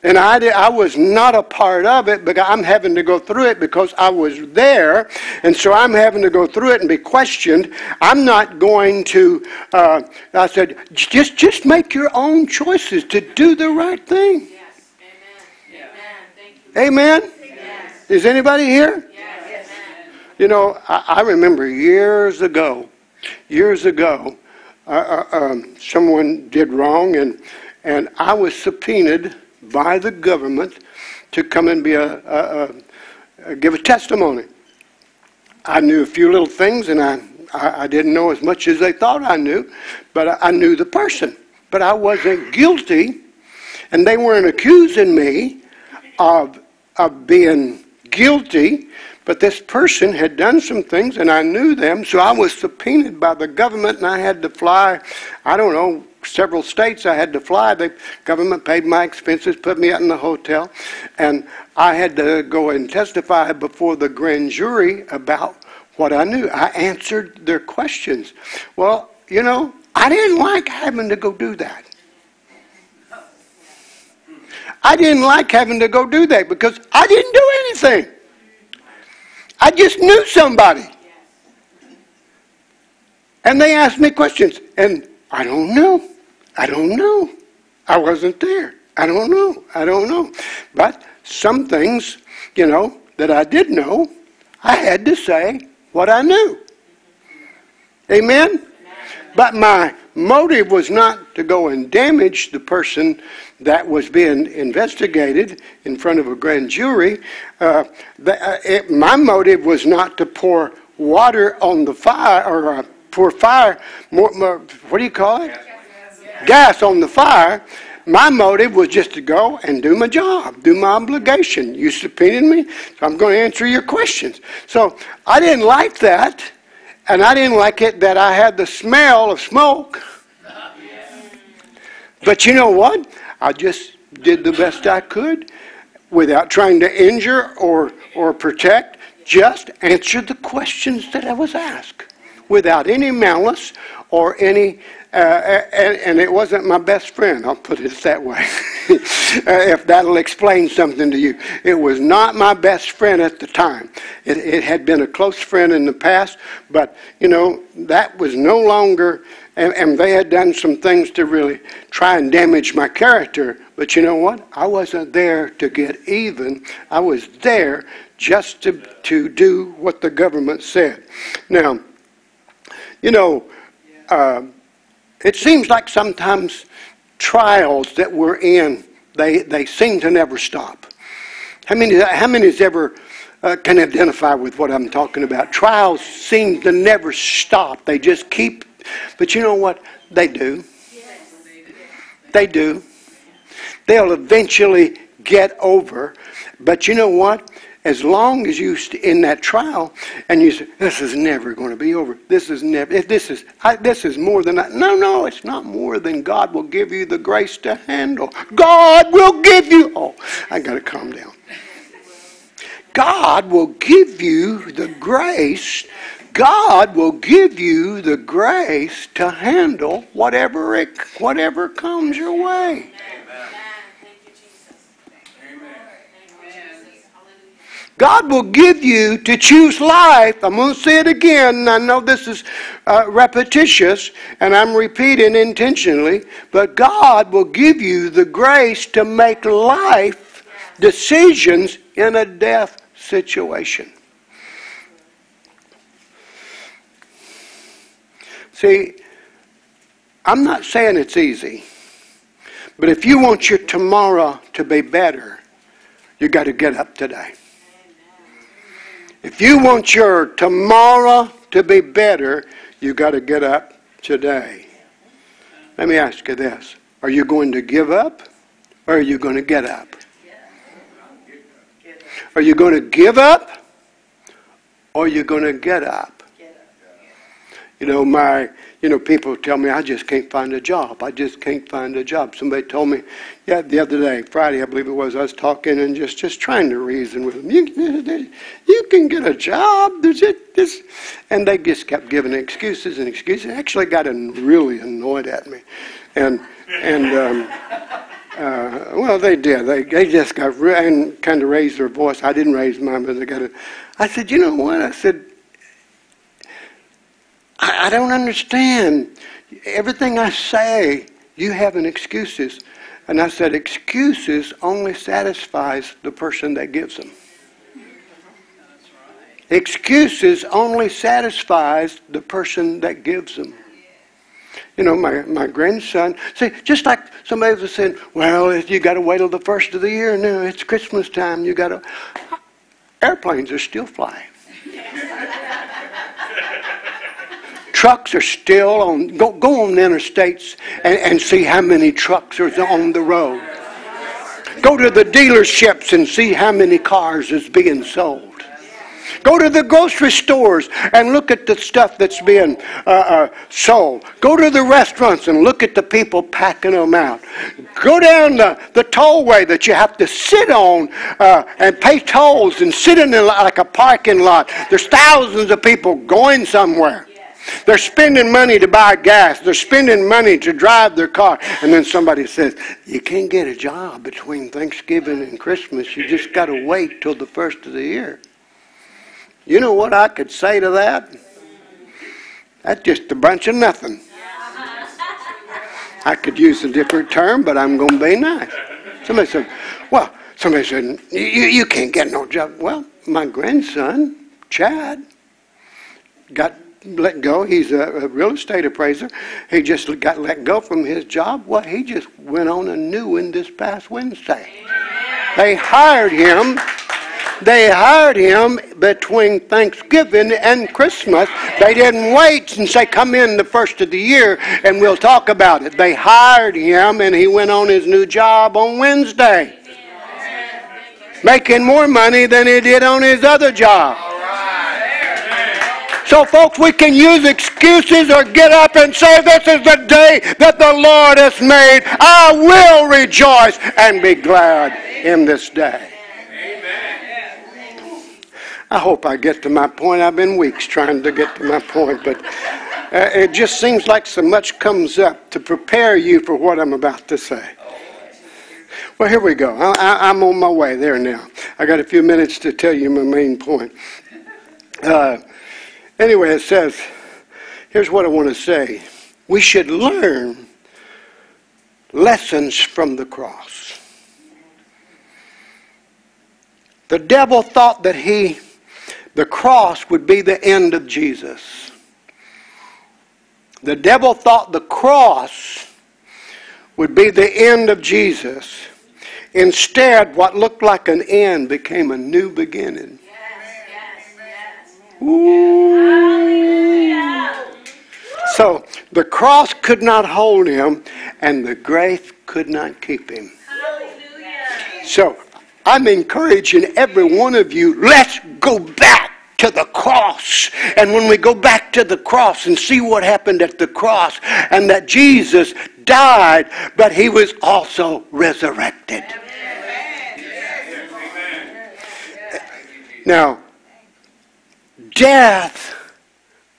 and I, did, I was not a part of it, but I'm having to go through it because I was there. And so I'm having to go through it and be questioned. I'm not going to, uh, I said, just, just make your own choices to do the right thing. Yes. Amen. Amen? Yes. Is anybody here? Yes. You know, I, I remember years ago, years ago, uh, uh, um, someone did wrong, and, and I was subpoenaed by the government to come and be a, a, a, give a testimony. I knew a few little things, and I, I, I, didn't know as much as they thought I knew, but I, I knew the person. But I wasn't guilty, and they weren't accusing me of, of being guilty. But this person had done some things, and I knew them, so I was subpoenaed by the government, and I had to fly, I don't know, several states I had to fly. The government paid my expenses, put me out in the hotel, and I had to go and testify before the grand jury about what I knew. I answered their questions. Well, you know, I didn't like having to go do that. I didn't like having to go do that because I didn't do anything. I just knew somebody. And they asked me questions, and I don't know. I don't know. I wasn't there. I don't know. I don't know. But some things, you know, that I did know, I had to say what I knew. Amen? But my motive was not to go and damage the person that was being investigated in front of a grand jury. Uh, the, uh, it, my motive was not to pour water on the fire or uh, pour fire. More, more, what do you call it? Gas on the fire. My motive was just to go and do my job, do my obligation. You subpoenaed me, so I'm going to answer your questions. So I didn't like that, and I didn't like it that I had the smell of smoke. But you know what? I just did the best I could without trying to injure or, or protect, just answered the questions that I was asked without any malice or any, uh, and, and, it wasn't my best friend, I'll put it that way, uh, if that'll explain something to you. It was not my best friend at the time. It, it had been a close friend in the past, but, you know, that was no longer, and, and they had done some things to really try and damage my character. But you know what? I wasn't there to get even. I was there just to, to do what the government said. Now, you know, uh, it seems like sometimes trials that we're in, they, they seem to never stop. How many, how many has ever uh, can identify with what I'm talking about? Trials seem to never stop. They just keep, but you know what? They do. They do. They'll eventually get over. But you know what? as long as you st- in that trial and you say this is never going to be over this is never this is I, this is more than I, no no it's not more than god will give you the grace to handle god will give you oh i got to calm down god will give you the grace god will give you the grace to handle whatever it whatever comes your way God will give you to choose life. I'm going to say it again. I know this is uh, repetitious and I'm repeating intentionally, but God will give you the grace to make life decisions in a death situation. See, I'm not saying it's easy, but if you want your tomorrow to be better, you got to get up today. If you want your tomorrow to be better, you got to get up today. Let me ask you this Are you going to give up or are you going to get up? Are you going to give up or are you going to get up? You know, my you know, people tell me I just can't find a job. I just can't find a job. Somebody told me, yeah, the other day, Friday, I believe it was, I was talking and just, just trying to reason with them. You, you can get a job. There's it, this. And they just kept giving excuses and excuses. Actually got really annoyed at me. And, and, um, uh, well, they did. They, they just got re- and kind of raised their voice. I didn't raise mine, but they got it. I said, you know what? I said, I, I don't understand. Everything I say, you have an excuses. And I said, excuses only satisfies the person that gives them. Excuses only satisfies the person that gives them. You know, my, my grandson, see, just like somebody was saying, well, you got to wait till the first of the year. No, it's Christmas time. You got to. Airplanes are still flying. Trucks are still on, go, go on the interstates and, and see how many trucks are on the road. Go to the dealerships and see how many cars is being sold. Go to the grocery stores and look at the stuff that's being uh, uh, sold. Go to the restaurants and look at the people packing them out. Go down the, the tollway that you have to sit on uh, and pay tolls and sit in like a parking lot. There's thousands of people going somewhere. They're spending money to buy gas. They're spending money to drive their car. And then somebody says, You can't get a job between Thanksgiving and Christmas. You just got to wait till the first of the year. You know what I could say to that? That's just a bunch of nothing. I could use a different term, but I'm going to be nice. Somebody said, Well, somebody said, you, you can't get no job. Well, my grandson, Chad, got let go. He's a, a, real estate appraiser. He just got let go from his job. Well, he just went on a new one this past Wednesday. They hired him. They hired him between Thanksgiving and Christmas. They didn't wait and say, Come in the first of the year and we'll talk about it. They hired him and he went on his new job on Wednesday, making more money than he did on his other job. So, folks, we can use excuses or get up and say, This is the day that the Lord has made. I will rejoice and be glad in this day. Amen. I hope I get to my point. I've been weeks trying to get to my point, but Uh, it just seems like so much comes up to prepare you for what I'm about to say. Well, here we go. I, am on my way there now. I got a few minutes to tell you my main point. Uh, anyway, it says, here's what I want to say. We should learn lessons from the cross. The devil thought that he, the cross would be the end of Jesus. The devil thought the cross would be the end of Jesus. Instead, what looked like an end became a new beginning. So the cross could not hold him, and the grave could not keep him. So I'm encouraging every one of you, let's go back to the cross. And when we go back to the cross and see what happened at the cross, and that Jesus died, but he was also resurrected. Now, death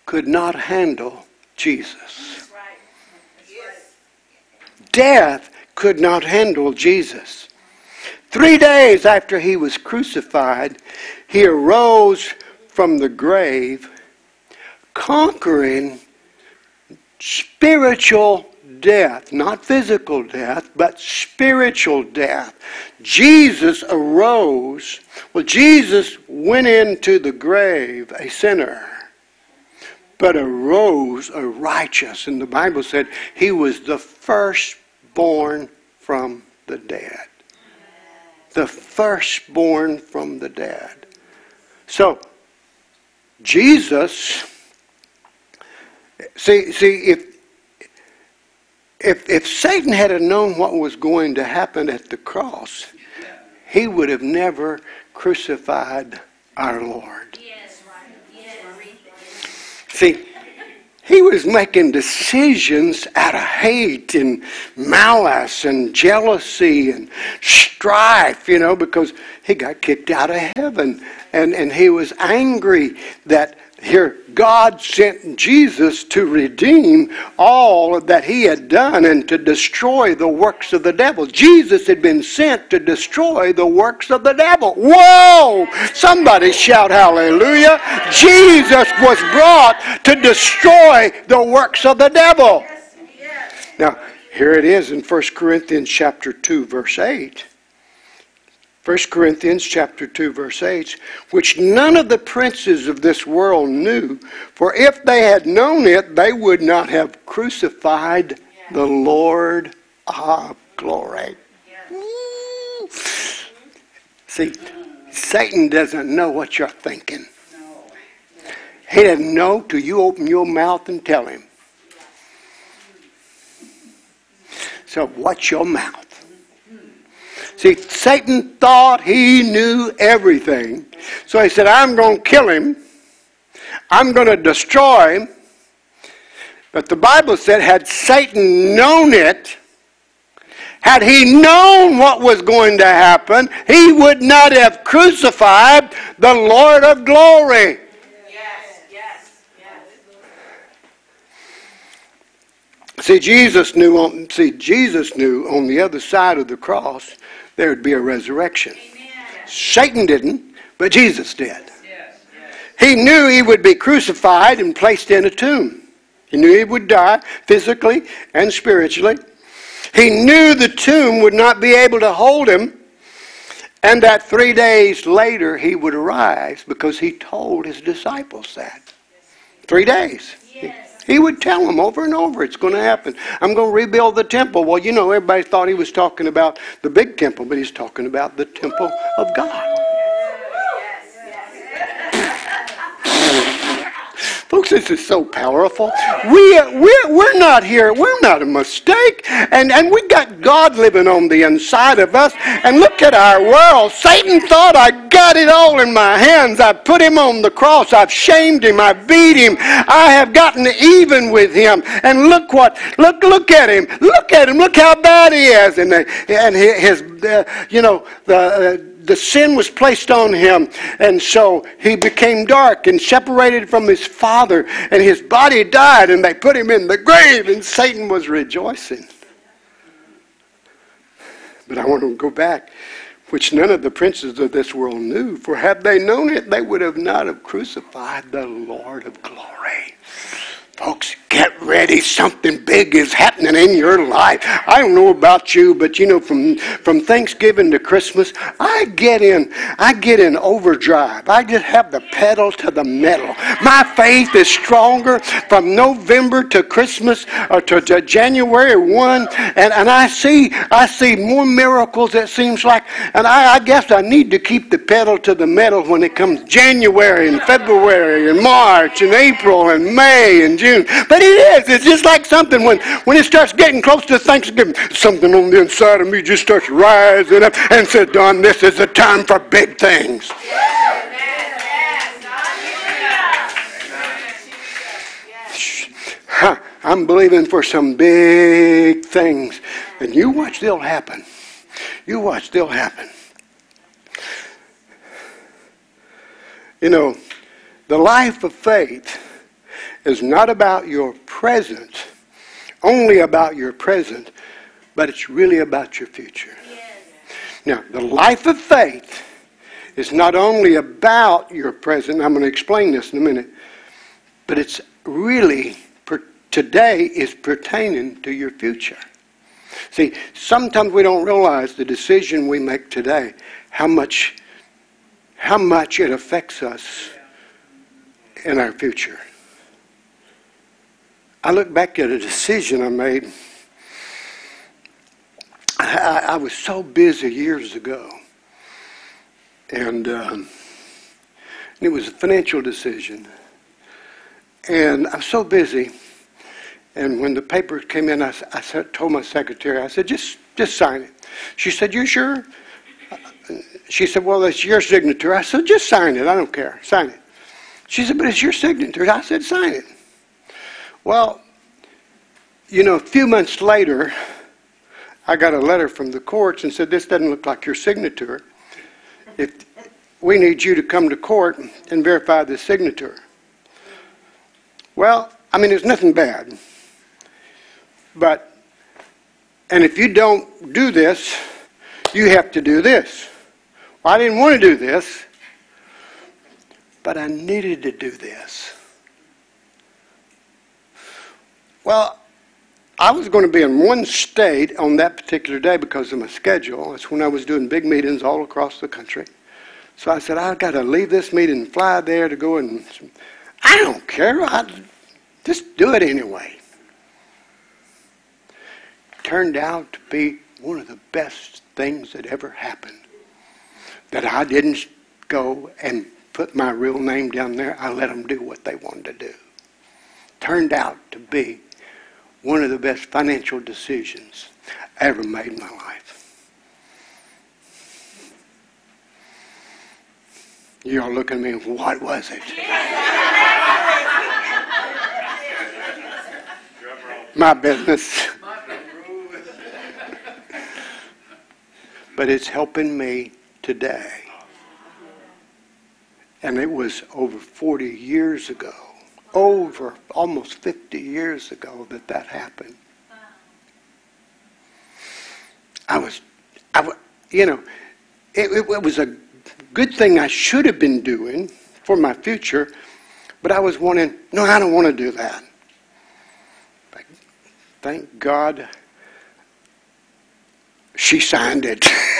could not handle Jesus. Death could not handle Jesus. Three days after he was crucified, he arose from the grave, conquering spiritual death, not physical death, but spiritual death. Jesus arose. Well, Jesus went into the grave a sinner, but arose a righteous. And the Bible said he was the firstborn from the dead. The firstborn from the dead. So, Jesus, see, see, if, if, if Satan had known what was going to happen at the cross, he would have never crucified our Lord. See, he was making decisions out of hate and malice and jealousy and strife, you know, because he got kicked out of heaven and, and he was angry that here God sent Jesus to redeem all that he had done and to destroy the works of the devil. Jesus had been sent to destroy the works of the devil. Whoa! Somebody shout hallelujah. Jesus was brought to destroy the works of the devil. Now, here it is in 1 Corinthians chapter 2 verse 8. 1 Corinthians chapter 2 verse 8, which none of the princes of this world knew, for if they had known it, they would not have crucified the Lord of glory. See, Satan doesn't know what you're thinking. He doesn't know till you open your mouth and tell him. So watch your mouth. See, Satan thought he knew everything. So he said, I'm going to kill him. I'm going to destroy him. But the Bible said, had Satan known it, had he known what was going to happen, he would not have crucified the Lord of glory. Yes, yes, yes. See, Jesus knew on, see, Jesus knew on the other side of the cross there would be a resurrection. Satan didn't, but Jesus did. He knew he would be crucified and placed in a tomb. He knew he would die physically and spiritually. He knew the tomb would not be able to hold him, and that three days later he would arise because he told his disciples that. Three days. He would tell them over and over, it's going to happen. I'm going to rebuild the temple. Well, you know, everybody thought he was talking about the big temple, but he's talking about the temple of God. Folks, this is so powerful. We, we're, we're not here. We're not a mistake. And, and we got God living on the inside of us. And look at our world. Satan thought I got it all in my hands. I put him on the cross. I've shamed him. I beat him. I have gotten even with him. And look what, look, look at him. Look at him. Look how bad he is. And, and his, uh, you know, the, uh, the sin was placed on him, and so he became dark and separated from his father, and his body died, and they put him in the grave, and Satan was rejoicing. But I want to go back, which none of the princes of this world knew, for had they known it, they would have not have crucified the Lord of glory. Folks, get ready. Something big is happening in your life. I don't know about you, but you know, from from Thanksgiving to Christmas, I get in, I get in overdrive. I just have the pedal to the metal. My faith is stronger from November to Christmas or to, to January one, and, and I see I see more miracles. It seems like, and I, I guess I need to keep the pedal to the metal when it comes January and February and March and April and May and June. June. But it is. It's just like something when, when it starts getting close to Thanksgiving, something on the inside of me just starts rising up and says, Don, this is the time for big things. I'm believing for some big things. And you watch, they'll happen. You watch, they'll happen. You know, the life of faith is not about your present, only about your present, but it's really about your future. Yes. Now, the life of faith is not only about your present, I'm going to explain this in a minute, but it's really, today is pertaining to your future. See, sometimes we don't realize the decision we make today, how much, how much it affects us in our future. I look back at a decision I made. I, I was so busy years ago, and um, it was a financial decision. And I'm so busy. And when the papers came in, I, I said, told my secretary, I said, just, just sign it. She said, You sure? She said, Well, it's your signature. I said, Just sign it. I don't care. Sign it. She said, But it's your signature. I said, Sign it. Well, you know, a few months later, I got a letter from the courts and said, This doesn't look like your signature. If we need you to come to court and verify the signature. Well, I mean, there's nothing bad. But, and if you don't do this, you have to do this. Well, I didn't want to do this, but I needed to do this. Well, I was going to be in one state on that particular day because of my schedule. That's when I was doing big meetings all across the country. So I said, I've got to leave this meeting and fly there to go and. I don't care. I just do it anyway. Turned out to be one of the best things that ever happened. That I didn't go and put my real name down there. I let them do what they wanted to do. Turned out to be one of the best financial decisions I ever made in my life. You all look at me, what was it? my business. but it's helping me today. And it was over 40 years ago over almost 50 years ago that that happened. I was, I, you know, it, it, it was a good thing I should have been doing for my future, but I was wanting, no, I don't want to do that. But thank God she signed it.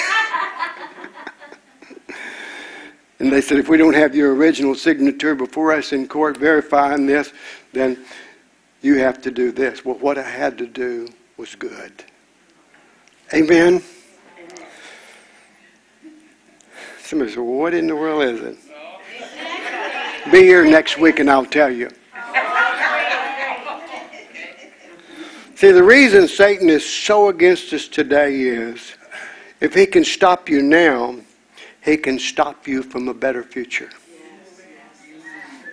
And they said, if we don't have your original signature before us in court verifying this, then you have to do this. Well, what I had to do was good. Amen? Somebody said, well, what in the world is it? Be here next week and I'll tell you. See, the reason Satan is so against us today is if he can stop you now, he can stop you from a better future.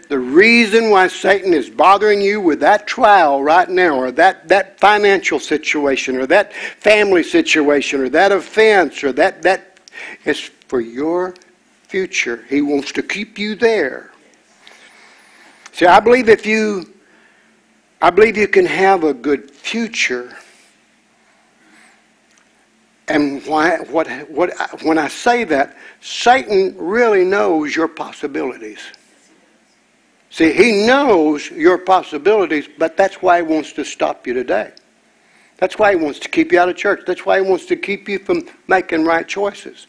The reason why Satan is bothering you with that trial right now, or that, that financial situation, or that family situation, or that offense, or that, that It's for your future. He wants to keep you there. See, I believe if you I believe you can have a good future. And why, what, what, when I say that, Satan really knows your possibilities. See, he knows your possibilities, but that's why he wants to stop you today. That's why he wants to keep you out of church. That's why he wants to keep you from making right choices.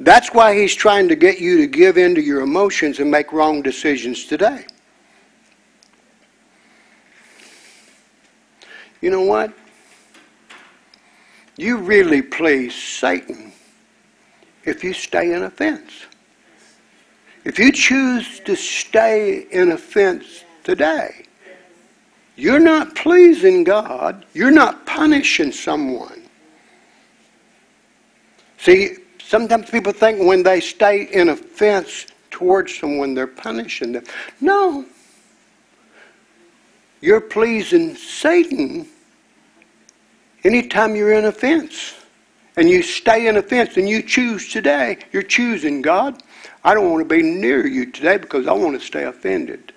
That's why he's trying to get you to give in to your emotions and make wrong decisions today. You know what? You really please Satan if you stay in offense. If you choose to stay in offense today, you're not pleasing God. You're not punishing someone. See, sometimes people think when they stay in offense towards someone, they're punishing them. No. You're pleasing Satan anytime you're in offense. And you stay in offense and you choose today, you're choosing God. I don't want to be near you today because I want to stay offended.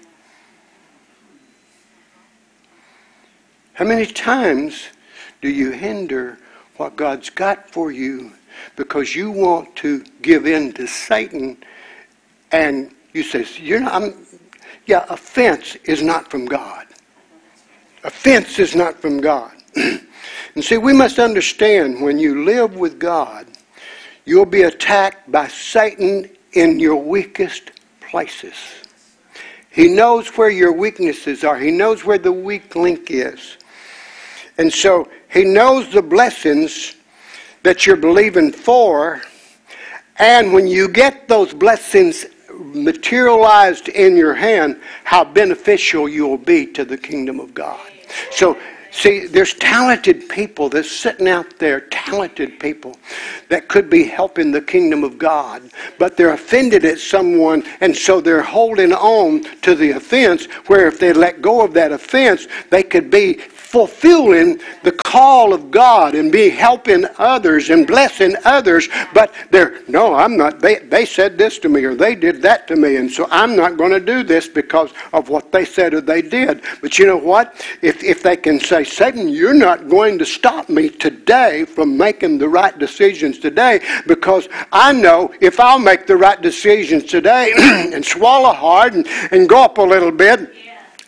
How many times do you hinder what God's got for you because you want to give in to Satan and you say, you're not, I'm, yeah, offense is not from God. Offense is not from God. and see, we must understand when you live with God, you'll be attacked by Satan in your weakest places. He knows where your weaknesses are. He knows where the weak link is. And so he knows the blessings that you're believing for. And when you get those blessings materialized in your hand, how beneficial you'll be to the kingdom of God. So See, there's talented people that's sitting out there, talented people that could be helping the kingdom of God, but they're offended at someone, and so they're holding on to the offense. Where if they let go of that offense, they could be fulfilling the call of God and be helping others and blessing others, but they're, no, I'm not. They, they said this to me or they did that to me, and so I'm not going to do this because of what they said or they did. But you know what? If, if they can say, Satan, you're not going to stop me today from making the right decisions today because I know if I'll make the right decisions today and swallow hard and, and go up a little bit,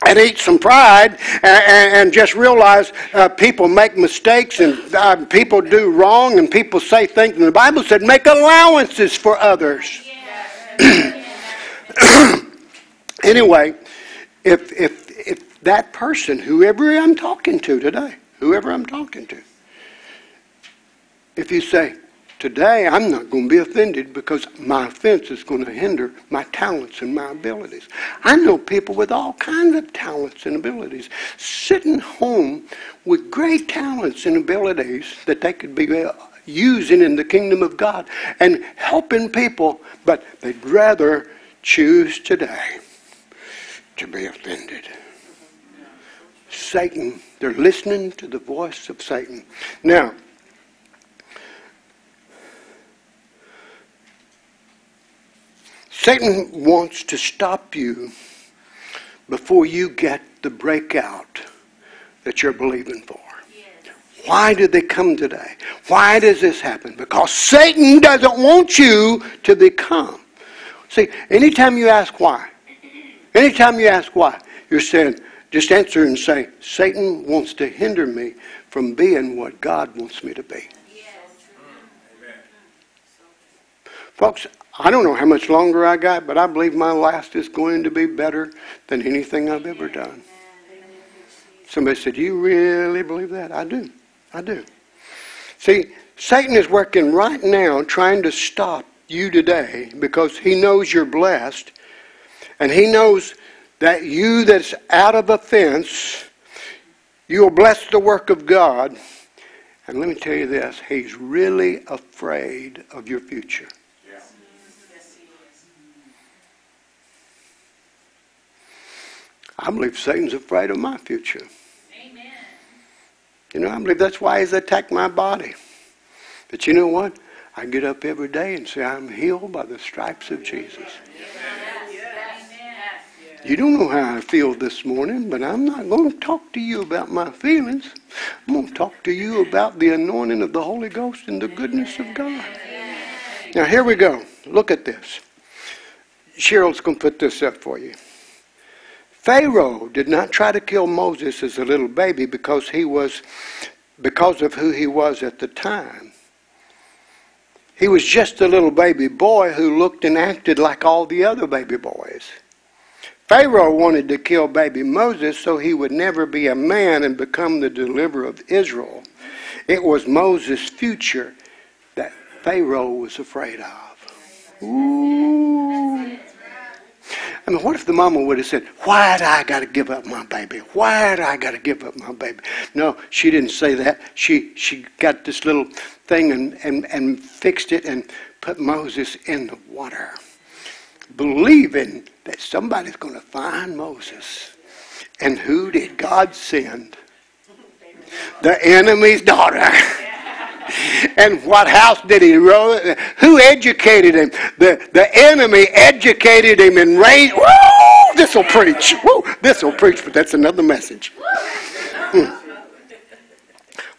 and eat some pride and, and just realize uh, people make mistakes and uh, people do wrong and people say things. And the Bible said, make allowances for others. anyway, if, if, if that person, whoever I'm talking to today, whoever I'm talking to, if you say, Today, I'm not going to be offended because my offense is going to hinder my talents and my abilities. I know people with all kinds of talents and abilities sitting home with great talents and abilities that they could be uh, using in the kingdom of God and helping people, but they'd rather choose today to be offended. Satan, they're listening to the voice of Satan. Now, Satan wants to stop you before you get the breakout that you're believing for. Why did they come today? Why does this happen? Because Satan doesn't want you to become. See, anytime you ask why, anytime you ask why, you're saying, just answer and say, Satan wants to hinder me from being what God wants me to be. Mm. Folks, I don't know how much longer I got, but I believe my last is going to be better than anything I've ever done. Somebody said, You really believe that? I do. I do. See, Satan is working right now trying to stop you today because he knows you're blessed and he knows that you that's out of offense, you'll bless the work of God. And let me tell you this, he's really afraid of your future. I believe Satan's afraid of my future. Amen. You know, I believe that's why he's attacked my body. But you know what? I get up every day and say, I'm healed by the stripes of Jesus. You don't know how I feel this morning, but I'm not going to talk to you about my feelings. I'm going to talk to you about the anointing of the Holy Ghost and the goodness of God. Now, here we go. Look at this. Cheryl's going to put this up for you. Pharaoh did not try to kill Moses as a little baby because he was because of who he was at the time. He was just a little baby boy who looked and acted like all the other baby boys. Pharaoh wanted to kill baby Moses so he would never be a man and become the deliverer of Israel. It was Moses' future that Pharaoh was afraid of. Ooh. I mean, what if the mama would have said, Why do I got to give up my baby? Why do I got to give up my baby? No, she didn't say that. She, she got this little thing and, and, and fixed it and put Moses in the water believing that somebody's going to find Moses. And who did God send? The enemy's daughter. and what house did he roll? Who educated him? The, the enemy educated him and raised. Woo! This will preach. Woo! This will preach, but that's another message. Hmm.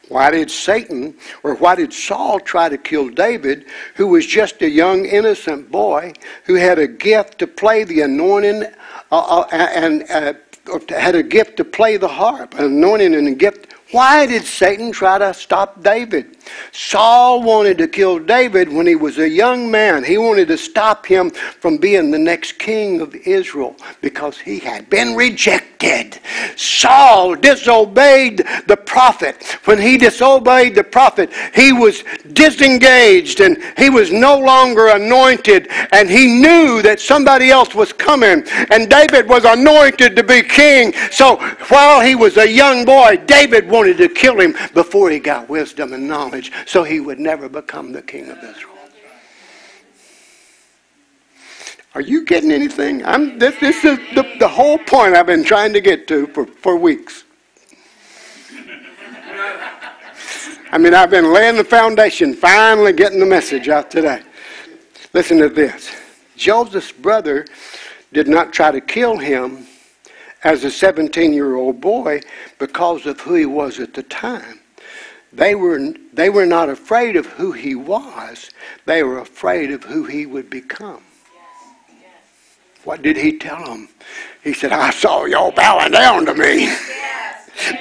Why did Satan or why did Saul try to kill David, who was just a young, innocent boy who had a gift to play the anointing uh, uh, and uh, had a gift to play the harp, an anointing and a gift why did Satan try to stop David? Saul wanted to kill David when he was a young man. He wanted to stop him from being the next king of Israel because he had been rejected. Saul disobeyed the prophet. When he disobeyed the prophet, he was disengaged and he was no longer anointed and he knew that somebody else was coming and David was anointed to be king. So while he was a young boy, David wanted to kill him before he got wisdom and knowledge so he would never become the king of Israel. Are you getting anything? I'm, this, this is the, the whole point I've been trying to get to for, for weeks. I mean, I've been laying the foundation, finally getting the message out today. Listen to this Joseph's brother did not try to kill him as a 17 year old boy because of who he was at the time. They were, they were not afraid of who he was, they were afraid of who he would become. What did he tell them? He said, I saw y'all bowing down to me.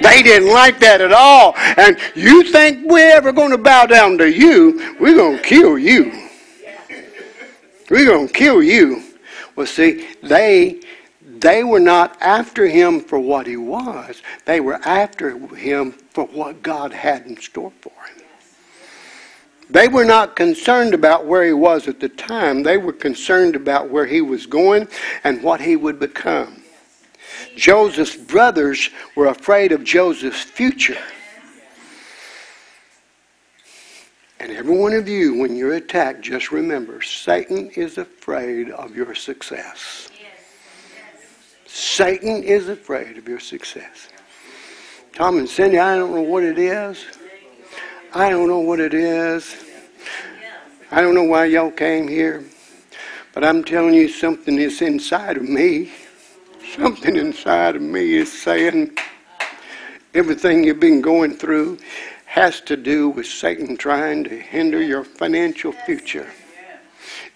They didn't like that at all. And you think we're ever going to bow down to you? We're going to kill you. We're going to kill you. Well, see, they they were not after him for what he was, they were after him for what God had in store for him. They were not concerned about where he was at the time, they were concerned about where he was going and what he would become. Joseph's brothers were afraid of Joseph's future. And every one of you, when you're attacked, just remember Satan is afraid of your success. Satan is afraid of your success. Tom and Cindy, I don't know what it is. I don't know what it is. I don't know why y'all came here. But I'm telling you something is inside of me. Something inside of me is saying everything you've been going through has to do with Satan trying to hinder your financial future.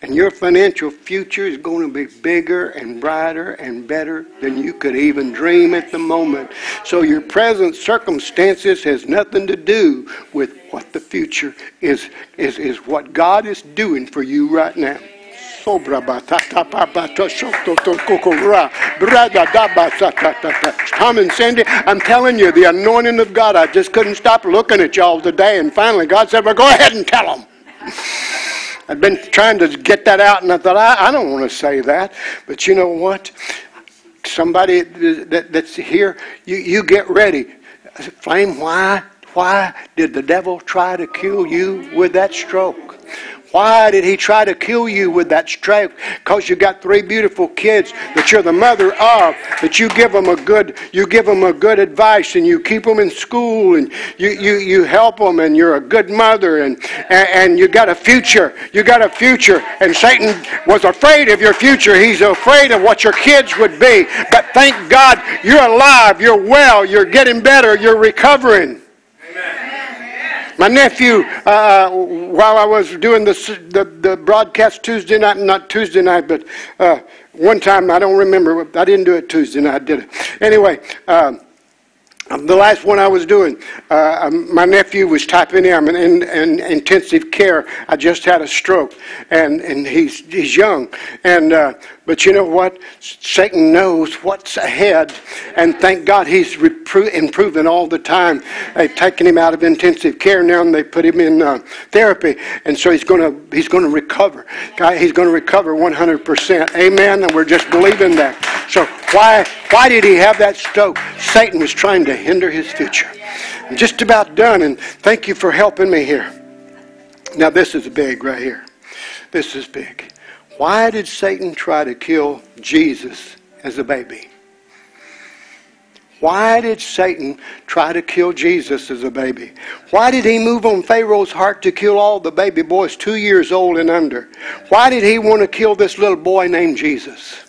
And your financial future is going to be bigger and brighter and better than you could even dream at the moment. So your present circumstances has nothing to do with what the future is, is, is what God is doing for you right now. Tom and Cindy, I'm telling you, the anointing of God, I just couldn't stop looking at y'all today. And finally, God said, Well, go ahead and tell them. I've been trying to get that out, and I thought, I, I don't want to say that. But you know what? Somebody that, that's here, you, you get ready. Flame, why? Why did the devil try to kill you with that stroke? Why did he try to kill you with that stroke? Because you got three beautiful kids that you're the mother of, that you give them a good, you give them a good advice and you keep them in school and you, you, you help them and you're a good mother and, and, and you got a future. You got a future. And Satan was afraid of your future. He's afraid of what your kids would be. But thank God you're alive, you're well, you're getting better, you're recovering. My nephew, uh, while I was doing the, the broadcast Tuesday night, not Tuesday night, but uh, one time, I don't remember, I didn't do it Tuesday night, I did it? Anyway, um, the last one I was doing, uh, um, my nephew was typing in. I'm in, in, in, intensive care. I just had a stroke, and, and he's he's young. And uh, but you know what? Satan knows what's ahead, and thank God he's improving all the time. They've taken him out of intensive care now, and they put him in uh, therapy, and so he's going to he's going to recover. He's going to recover 100%. Amen. And we're just believing that. So why why did he have that stroke? Satan was trying to hinder his future. I'm just about done, and thank you for helping me here. Now this is big right here. This is big. Why did Satan try to kill Jesus as a baby? Why did Satan try to kill Jesus as a baby? Why did he move on Pharaoh's heart to kill all the baby boys two years old and under? Why did he want to kill this little boy named Jesus?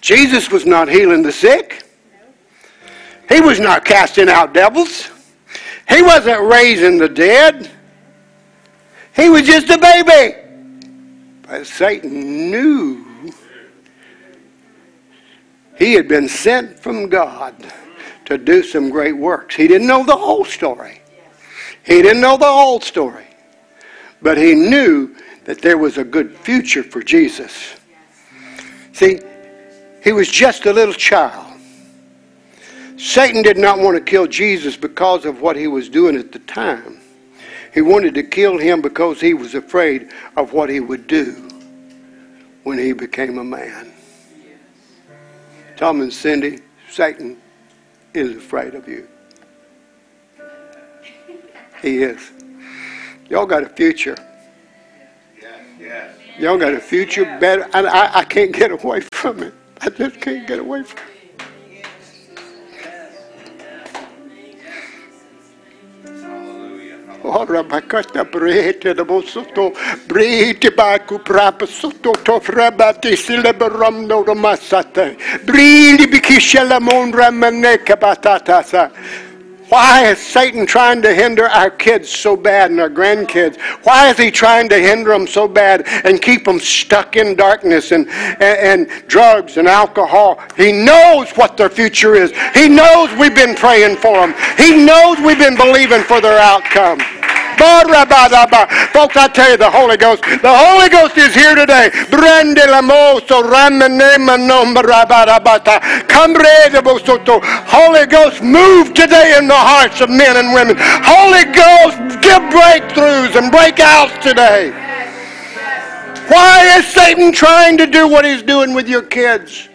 Jesus was not healing the sick. He was not casting out devils. He wasn't raising the dead. He was just a baby. But Satan knew he had been sent from God to do some great works. He didn't know the whole story. He didn't know the whole story. But he knew that there was a good future for Jesus. See, he was just a little child. Satan did not want to kill Jesus because of what he was doing at the time. He wanted to kill him because he was afraid of what he would do when he became a man. Tom and Cindy, Satan is afraid of you. He is. Y'all got a future. Y'all got a future better. And I, I can't get away from it. I just can't get away from it. Ora bakata brete de bosoto brete baku prapa soto to frabati silebram no masate brili bikishela monra maneka batata why is Satan trying to hinder our kids so bad and our grandkids? Why is he trying to hinder them so bad and keep them stuck in darkness and, and, and drugs and alcohol? He knows what their future is. He knows we've been praying for them. He knows we've been believing for their outcome. Folks, I tell you, the Holy Ghost, the Holy Ghost is here today. Holy Ghost, move today in the hearts of men and women. Holy Ghost, give breakthroughs and breakouts today. Why is Satan trying to do what he's doing with your kids?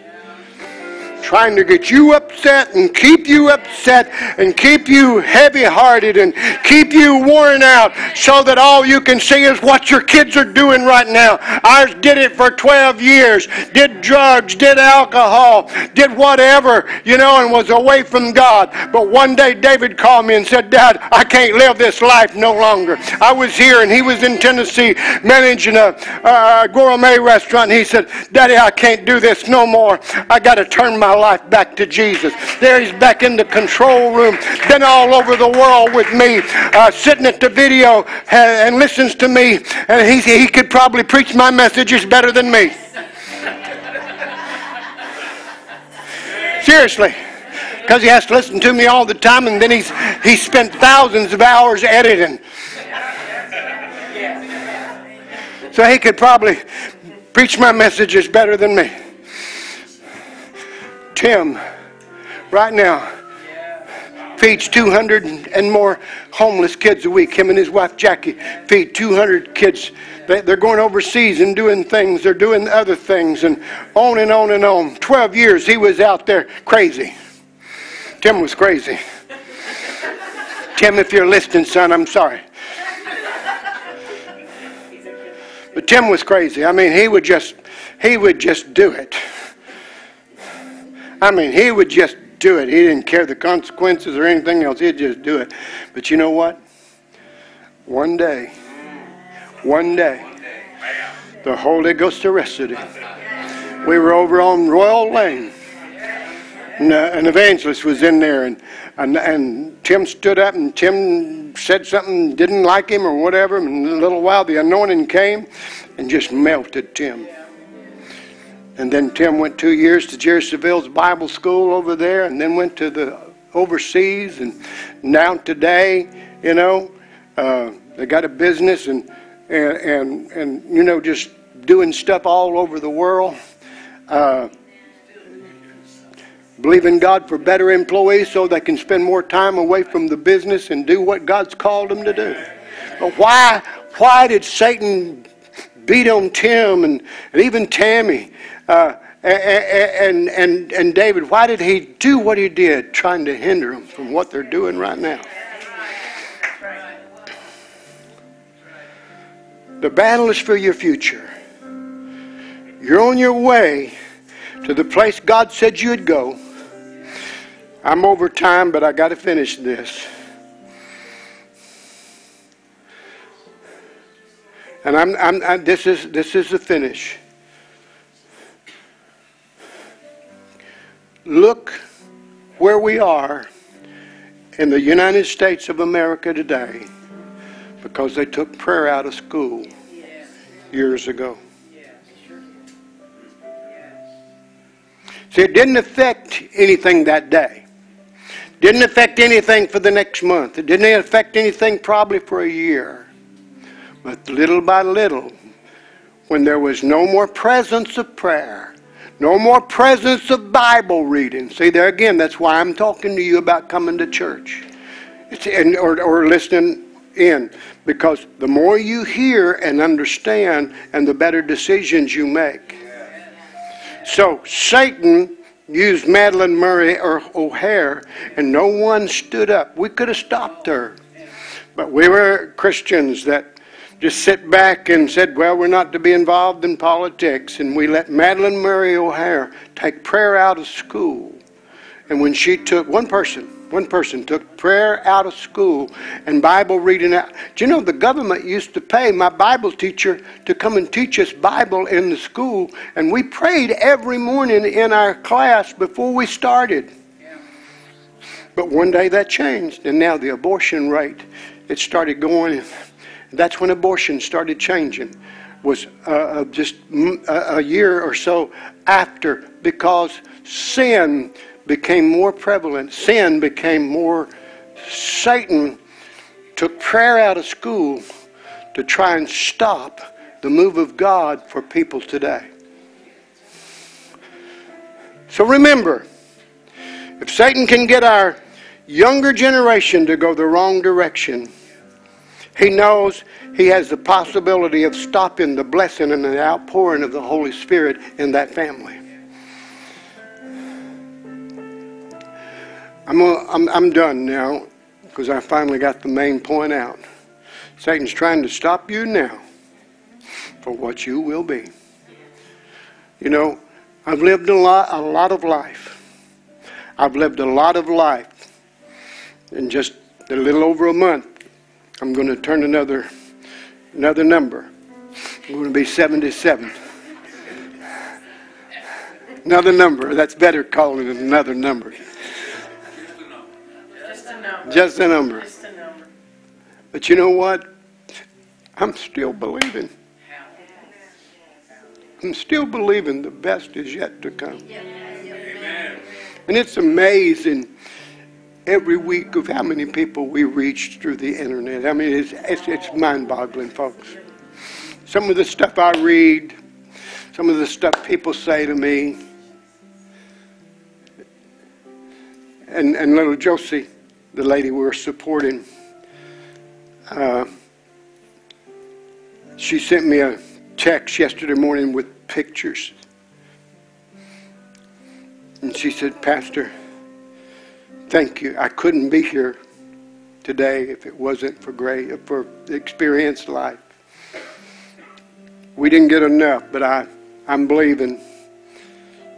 Trying to get you upset and keep you upset and keep you heavy hearted and keep you worn out so that all you can see is what your kids are doing right now. Ours did it for 12 years, did drugs, did alcohol, did whatever, you know, and was away from God. But one day David called me and said, Dad, I can't live this life no longer. I was here and he was in Tennessee managing a, a gourmet restaurant. He said, Daddy, I can't do this no more. I got to turn my life back to Jesus. There he's back in the control room, been all over the world with me, uh, sitting at the video and, and listens to me. And he, he could probably preach my messages better than me. Seriously because he has to listen to me all the time, and then he's he spent thousands of hours editing. So he could probably preach my messages better than me. Tim, right now, feeds 200 and more homeless kids a week. Him and his wife Jackie feed 200 kids. They're going overseas and doing things. They're doing other things and on and on and on. 12 years he was out there crazy. Tim was crazy. Tim, if you're listening, son, I'm sorry. But Tim was crazy. I mean, he would just he would just do it. I mean, he would just do it. He didn't care the consequences or anything else. He'd just do it. But you know what? One day, one day, the Holy Ghost arrested him. We were over on Royal Lane. And, uh, an evangelist was in there, and, and, and Tim stood up, and Tim said something, didn't like him or whatever. And in a little while, the anointing came and just melted Tim. And then Tim went two years to Jerry Savelle's Bible school over there, and then went to the overseas. And now today, you know, uh, they got a business and, and, and, and, you know, just doing stuff all over the world. Uh, believe in God for better employees so they can spend more time away from the business and do what God's called them to do. But why, why did Satan beat on Tim and, and even Tammy uh, and, and, and David? Why did he do what he did, trying to hinder them from what they're doing right now? The battle is for your future. You're on your way to the place God said you'd go. I'm over time, but I got to finish this. And I'm, I'm, I, this is this is the finish. Look where we are in the United States of America today because they took prayer out of school years ago. See, it didn't affect anything that day. Didn't affect anything for the next month. It didn't affect anything probably for a year. But little by little, when there was no more presence of prayer, no more presence of Bible reading. See, there again, that's why I'm talking to you about coming to church or, or listening in. Because the more you hear and understand, and the better decisions you make. So, Satan used Madalyn Murray or O'Hair, and no one stood up. We could have stopped her. But we were Christians that just sit back and said, well, we're not to be involved in politics. And we let Madalyn Murray O'Hair take prayer out of school. And when she took one person, one person took prayer out of school and Bible reading out. Do you know the government used to pay my Bible teacher to come and teach us Bible in the school, and we prayed every morning in our class before we started. But one day that changed, and now the abortion rate it started going. That's when abortion started changing. Was uh, uh just a year or so after because sin became more prevalent, sin became more. Satan took prayer out of school to try and stop the move of God for people today. So remember, if Satan can get our younger generation to go the wrong direction, he knows he has the possibility of stopping the blessing and the outpouring of the Holy Spirit in that family. I'm, I'm, done now because I finally got the main point out. Satan's trying to stop you now for what you will be. You know, I've lived a lot, a lot of life. I've lived a lot of life. In just a little over a month, I'm going to turn another, another number. I'm going to be 77. Another number. That's better calling it another number. Just a number. Just a number. But you know what? I'm still believing. I'm still believing the best is yet to come. And it's amazing every week of how many people we reach through the internet. I mean, it's, it's, it's mind boggling, folks. Some of the stuff I read, some of the stuff people say to me, and, and little Josie, the lady we were supporting, uh, she sent me a text yesterday morning with pictures. And she said, Pastor, thank you. I couldn't be here today if it wasn't for great uh, for experienced life. we didn't get enough, but I, I'm believing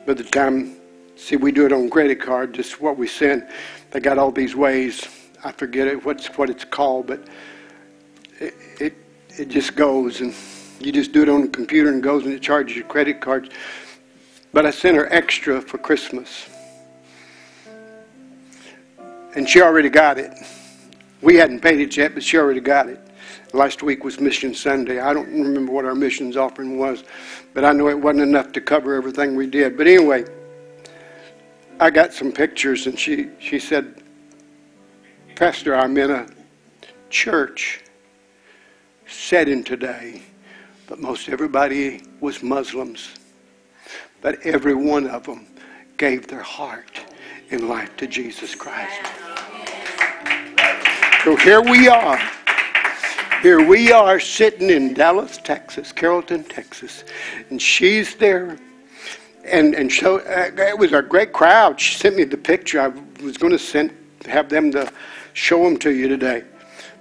by the time, see, we do it on credit card, just what we send. They got all these ways. I forget it, what's what it's called, but it, it, it just goes and you just do it on the computer and goes and it charges your credit cards. But I sent her extra for Christmas. And she already got it. We hadn't paid it yet, but she already got it. Last week was Mission Sunday. I don't remember what our missions offering was, but I know it wasn't enough to cover everything we did. But anyway, I got some pictures, and she, she said, Pastor, I'm in a church setting today, but most everybody was Muslims. But every one of them gave their heart and life to Jesus Christ. So here we are. Here we are sitting in Dallas, Texas, Carrollton, Texas, and she's there. And and so uh, it was a great crowd. She sent me the picture. I was going to send have them to show them to you today,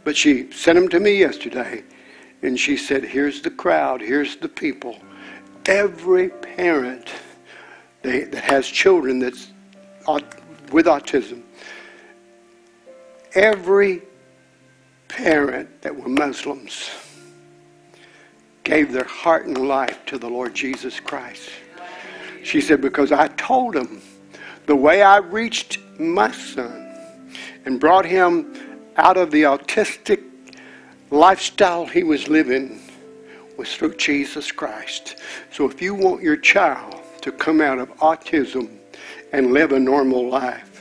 but she sent them to me yesterday, and she said, "Here's the crowd. Here's the people. Every parent they, that has children that's with autism, every parent that were Muslims gave their heart and life to the Lord Jesus Christ. She said, Because I told them the way I reached my son and brought him out of the autistic lifestyle he was living was through Jesus Christ. So if you want your child to come out of autism and live a normal life,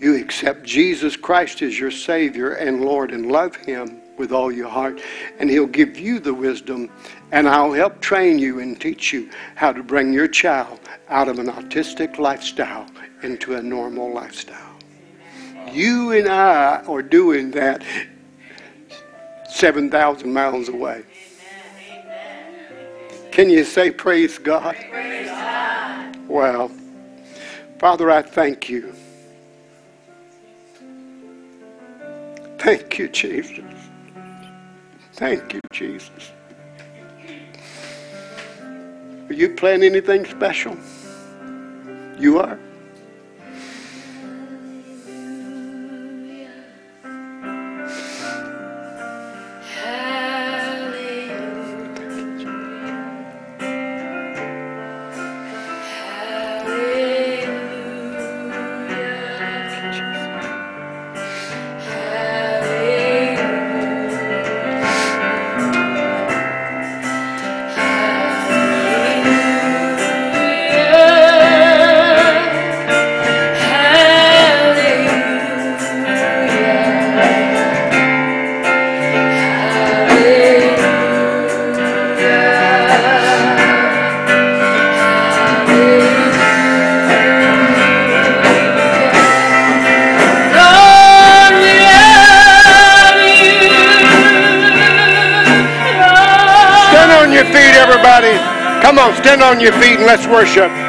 you accept Jesus Christ as your Savior and Lord and love Him with all your heart, and He'll give you the wisdom, and I'll help train you and teach you how to bring your child out of an autistic lifestyle into a normal lifestyle. You and I are doing that 7,000 miles away. Can you say, Praise God? Praise God. Well, Father, I thank you Thank you, Jesus. Thank you, Jesus. Are you planning anything special? You are? Let's worship.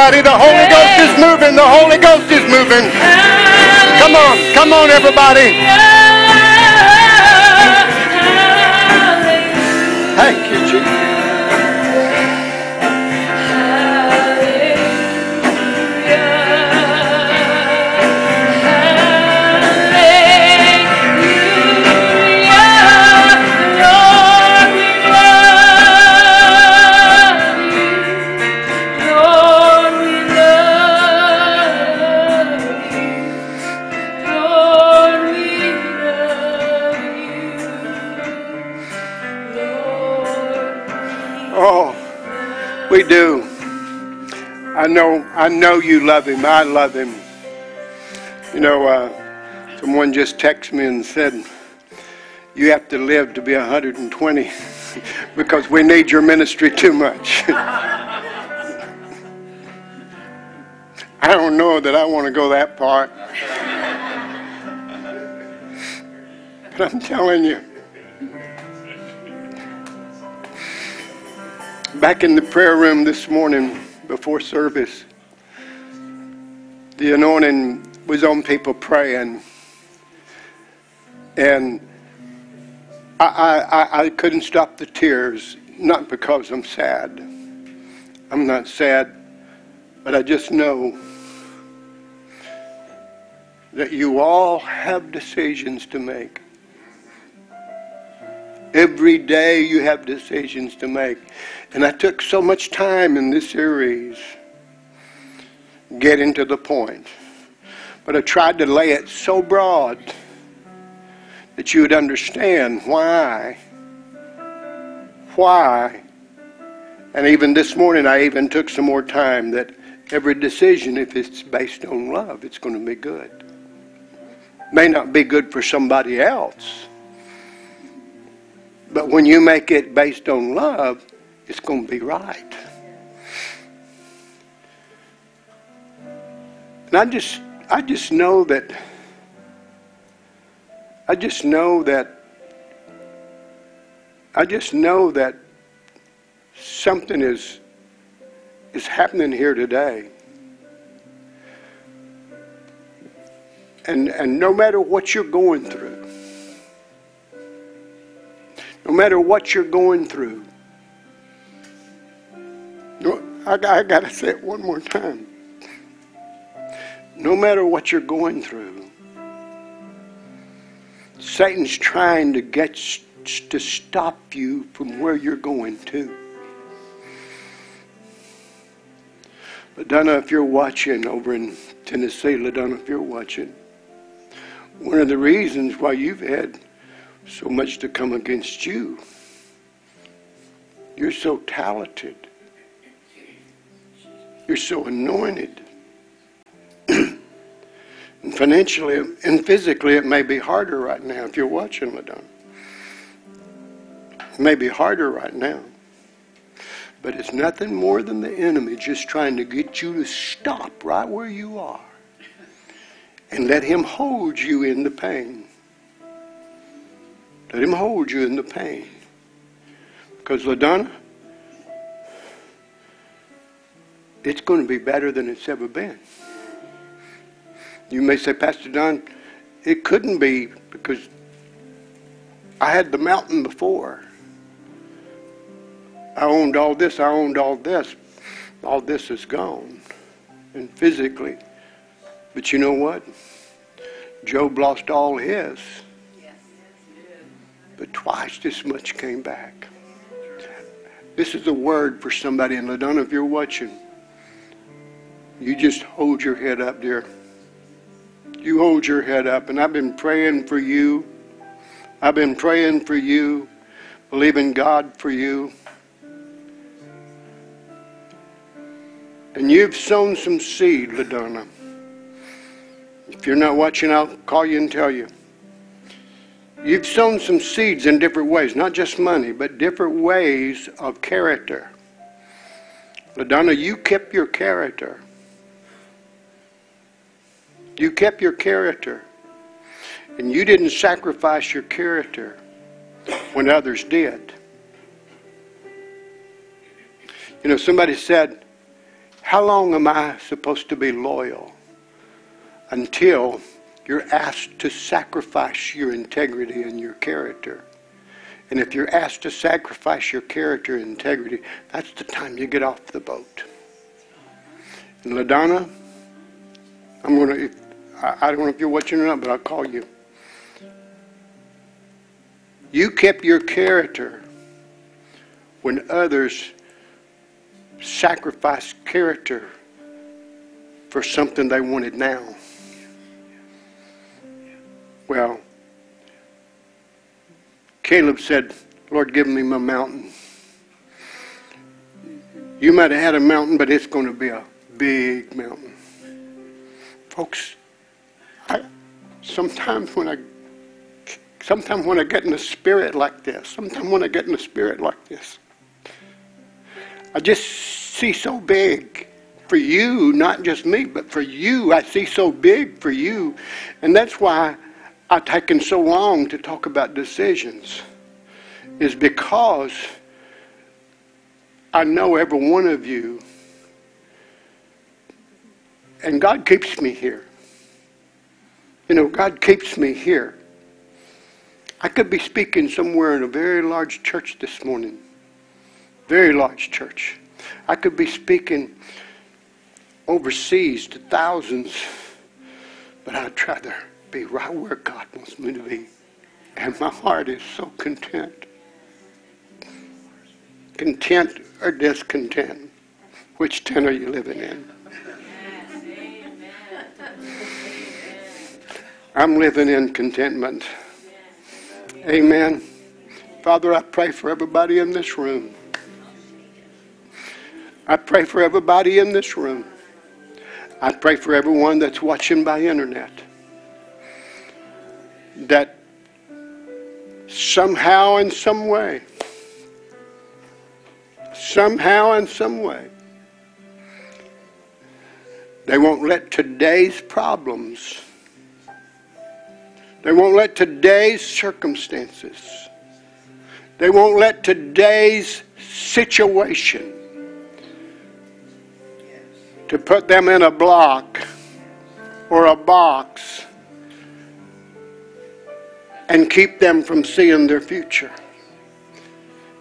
Us, everybody. The Holy Ghost is moving. The Holy Ghost is moving. Come on, come on, everybody. Know, you love him. I love him. You know, uh, someone just texted me and said, you have to live to be 120 because we need your ministry too much. I don't know that I want to go that part. But I'm telling you, back in the prayer room this morning before service, the anointing was on people praying. And I, I, I couldn't stop the tears, not because I'm sad. I'm not sad, but I just know that you all have decisions to make. Every day you have decisions to make. And I took so much time in this series getting to the point. But I tried to lay it so broad that you would understand why. Why. And even this morning, I even took some more time that every decision, if it's based on love, it's going to be good. May not be good for somebody else, but when you make it based on love, it's going to be right. And I just, I just know that, I just know that, I just know that something is, is happening here today. And, and no matter what you're going through, no matter what you're going through, I, I got to say it one more time. No matter what you're going through, Satan's trying to get to stop you from where you're going to. LaDonna, if you're watching over in Tennessee, LaDonna, if you're watching, one of the reasons why you've had so much to come against you. You're so talented. You're so anointed. Financially and physically, it may be harder right now if you're watching, LaDonna. It may be harder right now. But it's nothing more than the enemy just trying to get you to stop right where you are and let Him hold you in the pain. Let Him hold you in the pain. Because, LaDonna, it's going to be better than it's ever been. You may say, Pastor Don, it couldn't be because I had the mountain before. I owned all this, I owned all this. All this is gone. And physically, but you know what? Job lost all his. But twice this much came back. This is a word for somebody in LaDonna if you're watching. You just hold your head up, dear. You hold your head up. And I've been praying for you. I've been praying for you, believing God for you. And you've sown some seed, LaDonna. If you're not watching, I'll call you and tell you. You've sown some seeds in different ways, not just money, but different ways of character. LaDonna, you kept your character. You kept your character. And you didn't sacrifice your character when others did. You know, somebody said, How long am I supposed to be loyal? until you're asked to sacrifice your integrity and your character. And if you're asked to sacrifice your character and integrity, that's the time you get off the boat. And LaDonna, I'm going to, I don't know if you're watching or not, but I'll call you. You kept your character when others sacrificed character for something they wanted now. Well, Caleb said, Lord, give me my mountain. You might have had a mountain, but it's going to be a big mountain. Folks, I, sometimes when I sometimes when I get in the spirit like this, sometimes when I get in the spirit like this, I just see so big for you, not just me, but for you. I see so big for you. And that's why I've taken so long to talk about decisions, is because I know every one of you, and God keeps me here. You know, God keeps me here. I could be speaking somewhere in a very large church this morning. Very large church. I could be speaking overseas to thousands, but I'd rather be right where God wants me to be. And my heart is so content. Content or discontent? Which tent are you living in? I'm living in contentment. Amen. Father, I pray for everybody in this room. I pray for everybody in this room. I pray for everyone that's watching by internet that somehow, in some way, somehow, in some way, they won't let today's problems, they won't let today's circumstances, they won't let today's situation to put them in a block or a box and keep them from seeing their future.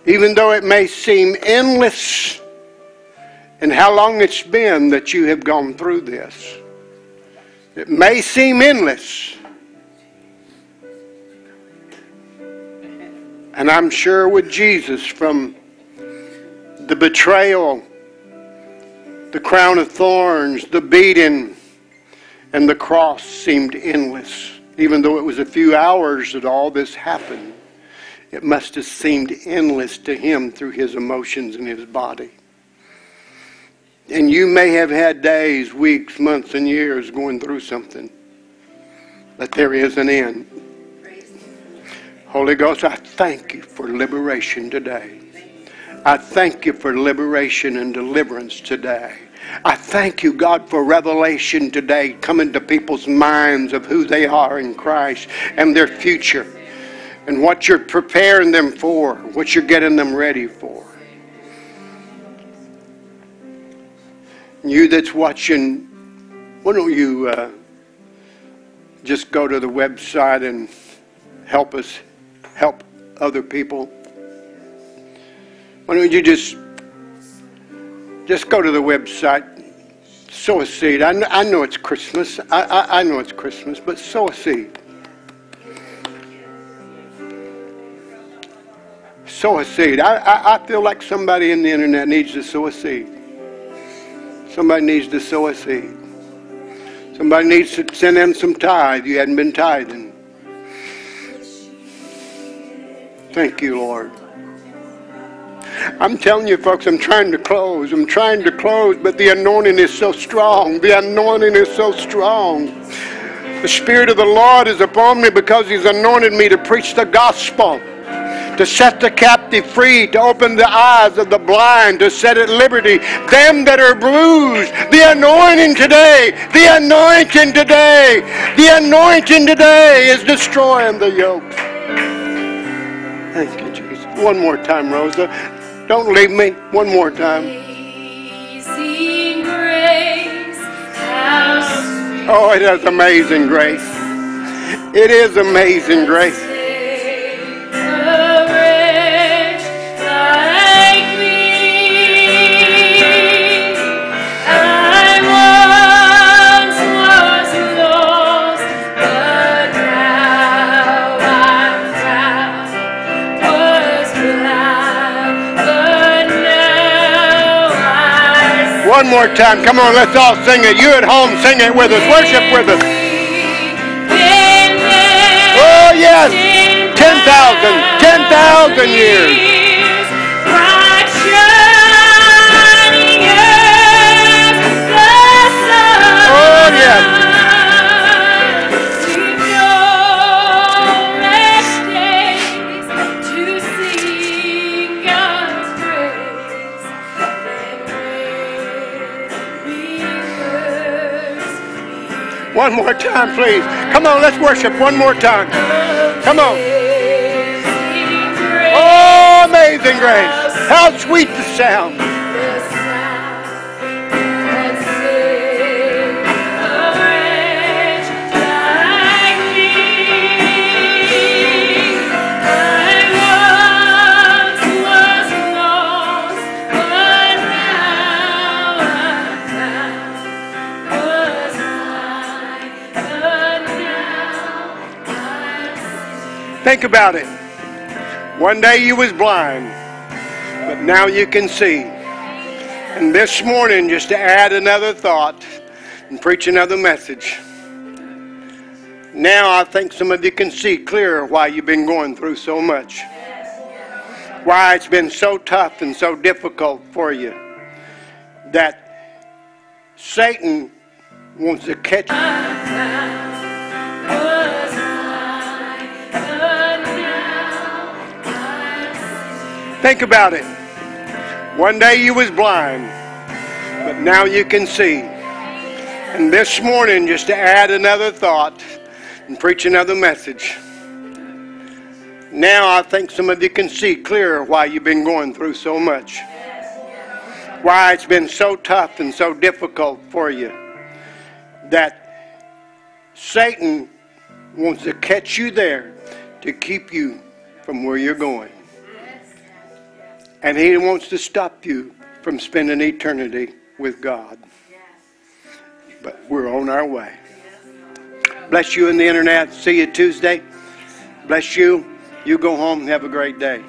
Even though it may seem endless and how long it's been that you have gone through this, it may seem endless. And I'm sure with Jesus from the betrayal the crown of thorns, the beating, and the cross seemed endless. Even though it was a few hours that all this happened, it must have seemed endless to him through his emotions and his body. And you may have had days, weeks, months, and years going through something, but there is an end. Holy Ghost, I thank you for liberation today. I thank you for liberation and deliverance today. I thank you, God, for revelation today coming to people's minds of who they are in Christ and their future and what you're preparing them for, what you're getting them ready for. You that's watching, why don't you uh, just go to the website and help us help other people? Why don't you just just go to the website, sow a seed. I, I know it's Christmas. I, I, I know it's Christmas, but sow a seed. Sow a seed. I, I, I feel like somebody in the internet needs to sow a seed. Somebody needs to sow a seed. Somebody needs to send in some tithe. You hadn't been tithing. Thank you, Lord. I'm telling you, folks, I'm trying to close. I'm trying to close, but the anointing is so strong. The anointing is so strong. The Spirit of the Lord is upon me because He's anointed me to preach the gospel, to set the captive free, to open the eyes of the blind, to set at liberty them that are bruised. The anointing today, the anointing today, the anointing today is destroying the yoke. Thank you, Jesus. One more time, Rosa. Don't leave me. One more time. Oh, it is amazing grace. It is amazing grace. one more time. Come on, let's all sing it. You at home, sing it with us. Worship with us. Oh, yes. 10,000, 10,000 years. Oh, yes. One more time, please. Come on, let's worship one more time. Come on. Oh, amazing grace. How sweet the sound. Think about it. One day you was blind, but now you can see. And this morning, just to add another thought and preach another message. Now I think some of you can see clearer why you've been going through so much. Why it's been so tough and so difficult for you. That Satan wants to catch you. Think about it. One day you was blind, but now you can see. And this morning, just to add another thought and preach another message. Now I think some of you can see clearer why you've been going through so much. Why it's been so tough and so difficult for you. That Satan wants to catch you there to keep you from where you're going. And He wants to stop you from spending eternity with God. But we're on our way. Bless you in the internet. See you Tuesday. Bless you. You go home and have a great day.